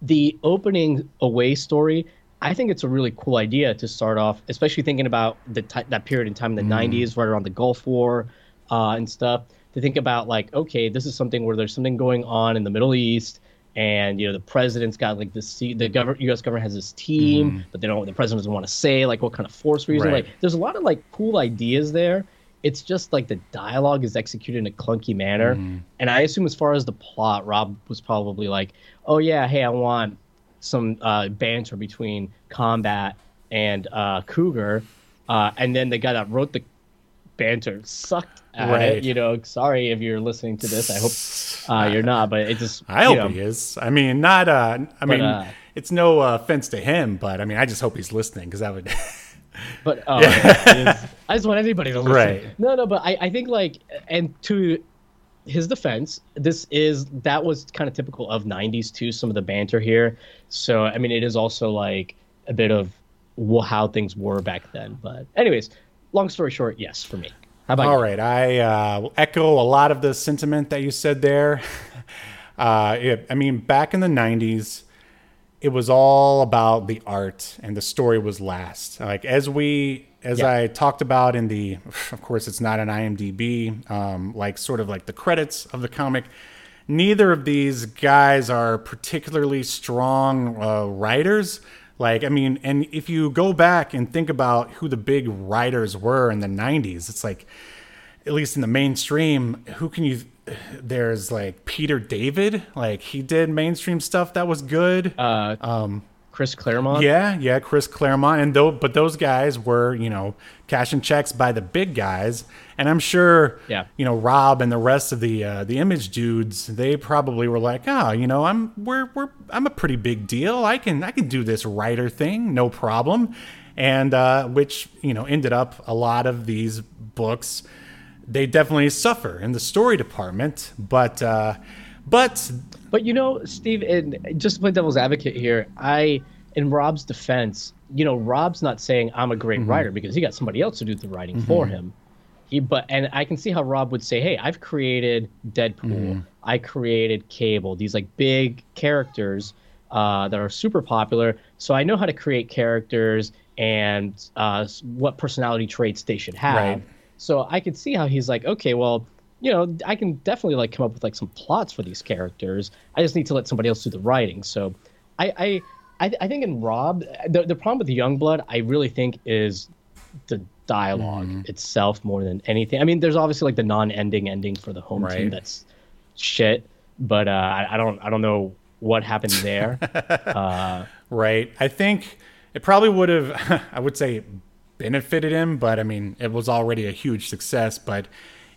[SPEAKER 2] the opening away story. I think it's a really cool idea to start off, especially thinking about the ti that period in time in the
[SPEAKER 1] Mm.
[SPEAKER 2] '90s, right around the Gulf War uh, and stuff. To think about like, okay, this is something where there's something going on in the Middle East, and you know the president's got like this the government U.S. government has this team, but they don't the president doesn't want to say like what kind of force we're using.
[SPEAKER 1] Mm-hmm. Right.
[SPEAKER 2] Like there's a lot of like cool ideas there. It's just like the dialogue is executed in a clunky manner,
[SPEAKER 1] Mm-hmm.
[SPEAKER 2] and I assume as far as the plot, Rob was probably like, oh yeah, hey, I want some uh, banter between Combat and uh, Cougar, uh, and then the guy that wrote the banter sucked at
[SPEAKER 1] Right.
[SPEAKER 2] it. You know, sorry if you're listening to this. I hope uh, you're not, but it just
[SPEAKER 1] I hope
[SPEAKER 2] know,
[SPEAKER 1] he is. I mean, not. Uh, I mean,
[SPEAKER 2] uh,
[SPEAKER 1] it's no offense to him, but I mean, I just hope he's listening because that would.
[SPEAKER 2] But oh, yeah, I just want anybody to listen.
[SPEAKER 1] Right.
[SPEAKER 2] No, no, but I, I think like, and to his defense, this is that was kind of typical of '90s too. Some of the banter here, so I mean, it is also like a bit of how things were back then. But anyways, long story short, yes for me. How about
[SPEAKER 1] All
[SPEAKER 2] you?
[SPEAKER 1] right, I uh, echo a lot of the sentiment that you said there. Uh, it, I mean, back in the '90s, it was all about the art, and the story was last. Like as we, as
[SPEAKER 2] Yeah.
[SPEAKER 1] I talked about in the, of course, it's not an IMDb, um, like sort of like the credits of the comic. Neither of these guys are particularly strong uh, writers. Like, I mean, and if you go back and think about who the big writers were in the '90s, it's like at least in the mainstream, who can you? There's like Peter David, like he did mainstream stuff that was good.
[SPEAKER 2] Uh,
[SPEAKER 1] um,
[SPEAKER 2] Chris Claremont.
[SPEAKER 1] Yeah, yeah, Chris Claremont, and though, but those guys were, you know, cashing checks by the big guys, and I'm sure,
[SPEAKER 2] Yeah.
[SPEAKER 1] you know, Rob and the rest of the uh, the image dudes, they probably were like, oh, you know, I'm we're we're I'm a pretty big deal. I can I can do this writer thing, no problem, and uh, which you know ended up a lot of these books. They definitely suffer in the story department, but uh, but
[SPEAKER 2] But you know, Steve, and just to play devil's advocate here, I, in Rob's defense, you know, Rob's not saying I'm a
[SPEAKER 1] Mm-hmm.
[SPEAKER 2] great writer because he got somebody else to do the writing for him. He, but and I can see how Rob would say, "Hey, I've created Deadpool,
[SPEAKER 1] Mm-hmm.
[SPEAKER 2] I created Cable, these like big characters uh, that are super popular, so I know how to create characters and uh, what personality traits they should have."
[SPEAKER 1] Right.
[SPEAKER 2] So I could see how he's like, okay, well, you know, I can definitely like come up with like some plots for these characters. I just need to let somebody else do the writing. So I I I, I think in Rob, the the problem with Youngblood, I really think is the dialog
[SPEAKER 1] Mm-hmm.
[SPEAKER 2] itself more than anything. I mean, there's obviously like the non-ending ending for the home team that's shit, but uh, I, I don't I don't know what happened there.
[SPEAKER 1] Right. I think it probably would have, I would say, benefited him, but I mean, it was already a huge success. But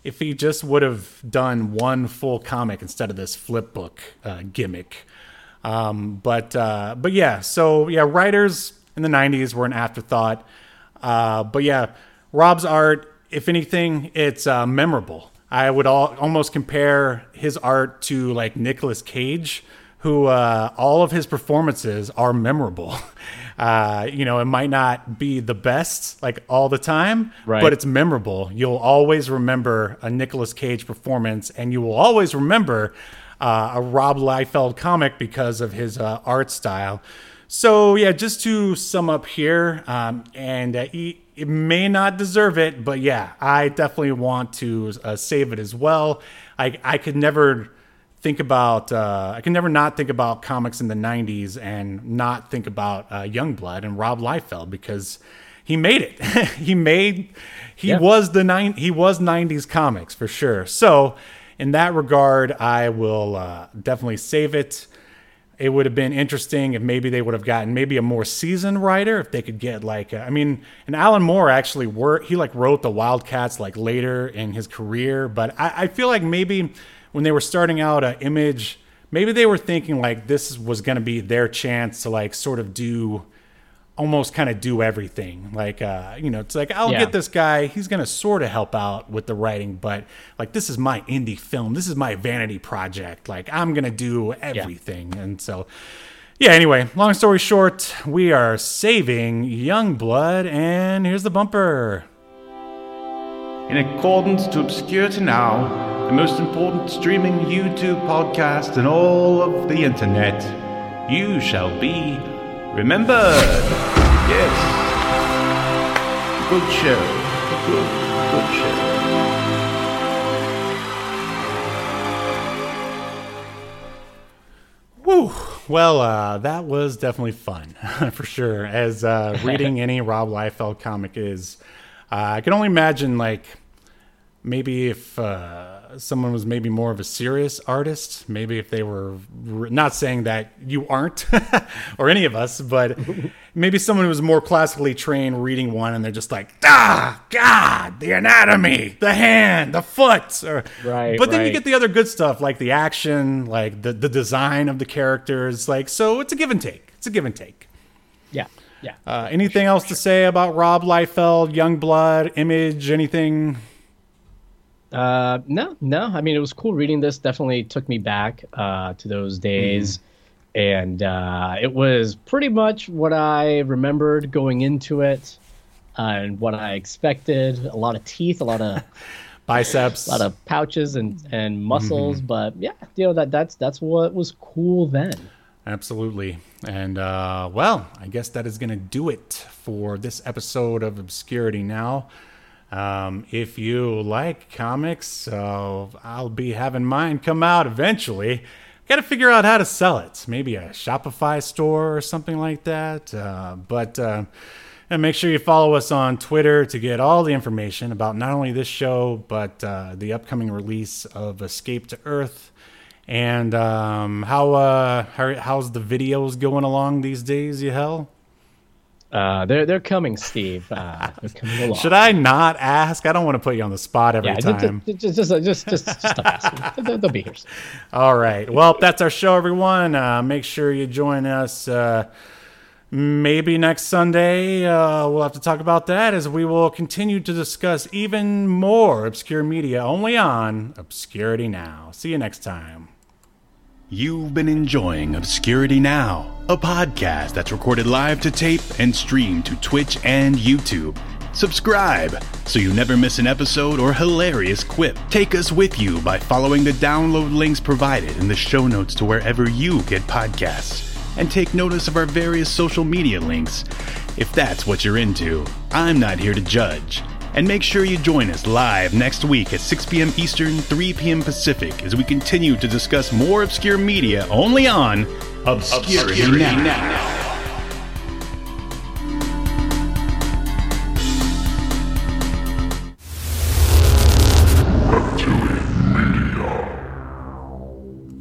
[SPEAKER 1] if he just would have done one full comic instead of this flip book uh, gimmick. Um, but uh, but yeah, so yeah, writers in the '90s were an afterthought. Uh, but yeah, Rob's art, if anything, it's uh, memorable. I would all, almost compare his art to like Nicolas Cage, who uh, all of his performances are memorable. Uh, you know, it might not be the best like all the time,
[SPEAKER 2] Right.
[SPEAKER 1] but it's memorable. You'll always remember a Nicolas Cage performance, and you will always remember uh, a Rob Liefeld comic because of his uh, art style. So yeah, just to sum up here, um, and uh, he, it may not deserve it, but yeah, I definitely want to uh, save it as well. I I could never think about uh, I can never not think about comics in the '90s and not think about uh, Youngblood and Rob Liefeld because he made it. he made he
[SPEAKER 2] Yeah.
[SPEAKER 1] was the nine he was '90s comics for sure. So in that regard, I will uh, definitely save it. It would have been interesting if maybe they would have gotten maybe a more seasoned writer if they could get like uh, I mean, and Alan Moore actually worked. He like wrote the Wildcats like later in his career, but I, I feel like maybe when they were starting out uh, Image, maybe they were thinking like this was going to be their chance to like sort of do almost kind of do everything. Like, uh, you know, it's like, I'll
[SPEAKER 2] Yeah.
[SPEAKER 1] get this guy. He's going to sort of help out with the writing, but like, this is my indie film. This is my vanity project. Like, I'm going to do everything. And so, yeah, anyway, long story short, we are saving Youngblood, and here's the bumper.
[SPEAKER 3] In accordance to Obscurity Now, the most important streaming YouTube podcast in all of the internet, you shall be remembered. Yes. Good show. Good, good show.
[SPEAKER 1] Woo. Well, uh, that was definitely fun for sure. As uh, reading any Rob Liefeld comic is, I can only imagine like maybe if uh, someone was maybe more of a serious artist, maybe if they were r- not saying that you aren't or any of us, but maybe someone who was more classically trained reading one and they're just like, ah, God, the anatomy, the hand, the foot. Or,
[SPEAKER 2] Right,
[SPEAKER 1] But then you get the other good stuff like the action, like the, the design of the characters. Like, so it's a give and take. It's a give and take.
[SPEAKER 2] yeah, yeah.
[SPEAKER 1] Uh, anything else to say about Rob Liefeld, Youngblood, Image, anything?
[SPEAKER 2] Uh, no, no. I mean, it was cool reading this. Definitely took me back uh, to those days, and uh, it was pretty much what I remembered going into it, uh, and what I expected. A lot of teeth, a lot of
[SPEAKER 1] Biceps.
[SPEAKER 2] a lot of pouches and and muscles, but yeah, you know that that's that's what was cool then.
[SPEAKER 1] Absolutely. And uh, well, I guess that is going to do it for this episode of Obscurity Now. Um, if you like comics, uh, I'll be having mine come out eventually. Got to figure out how to sell it. Maybe a Shopify store or something like that. Uh, but uh, and make sure you follow us on Twitter to get all the information about not only this show, but uh, the upcoming release of Escape to Earth
[SPEAKER 4] And um, how uh, how, how's the videos going along these days? Yahel.
[SPEAKER 2] Uh, they're they're coming, Steve. Uh, they're coming along.
[SPEAKER 4] Should I not ask? I don't want to put you on the spot every
[SPEAKER 2] Yeah,
[SPEAKER 4] time.
[SPEAKER 2] just just just just just, just stop asking. They'll, they'll be here.
[SPEAKER 4] All right. Well, that's our show, everyone. Uh, make sure you join us. Uh, maybe next Sunday. Uh, we'll have to talk about that as we will continue to discuss even more obscure media only on Obscurity Now. See you next time.
[SPEAKER 1] You've been enjoying Obscurity Now, a podcast that's recorded live to tape and streamed to Twitch and YouTube. Subscribe so you never miss an episode or hilarious quip. Take us with you by following the download links provided in the show notes to wherever you get podcasts. And take notice of our various social media links if that's what you're into. I'm not here to judge. And make sure you join us live next week at 6 p.m. Eastern, 3 p.m. Pacific as we continue to discuss more obscure media only on Obscurity, now.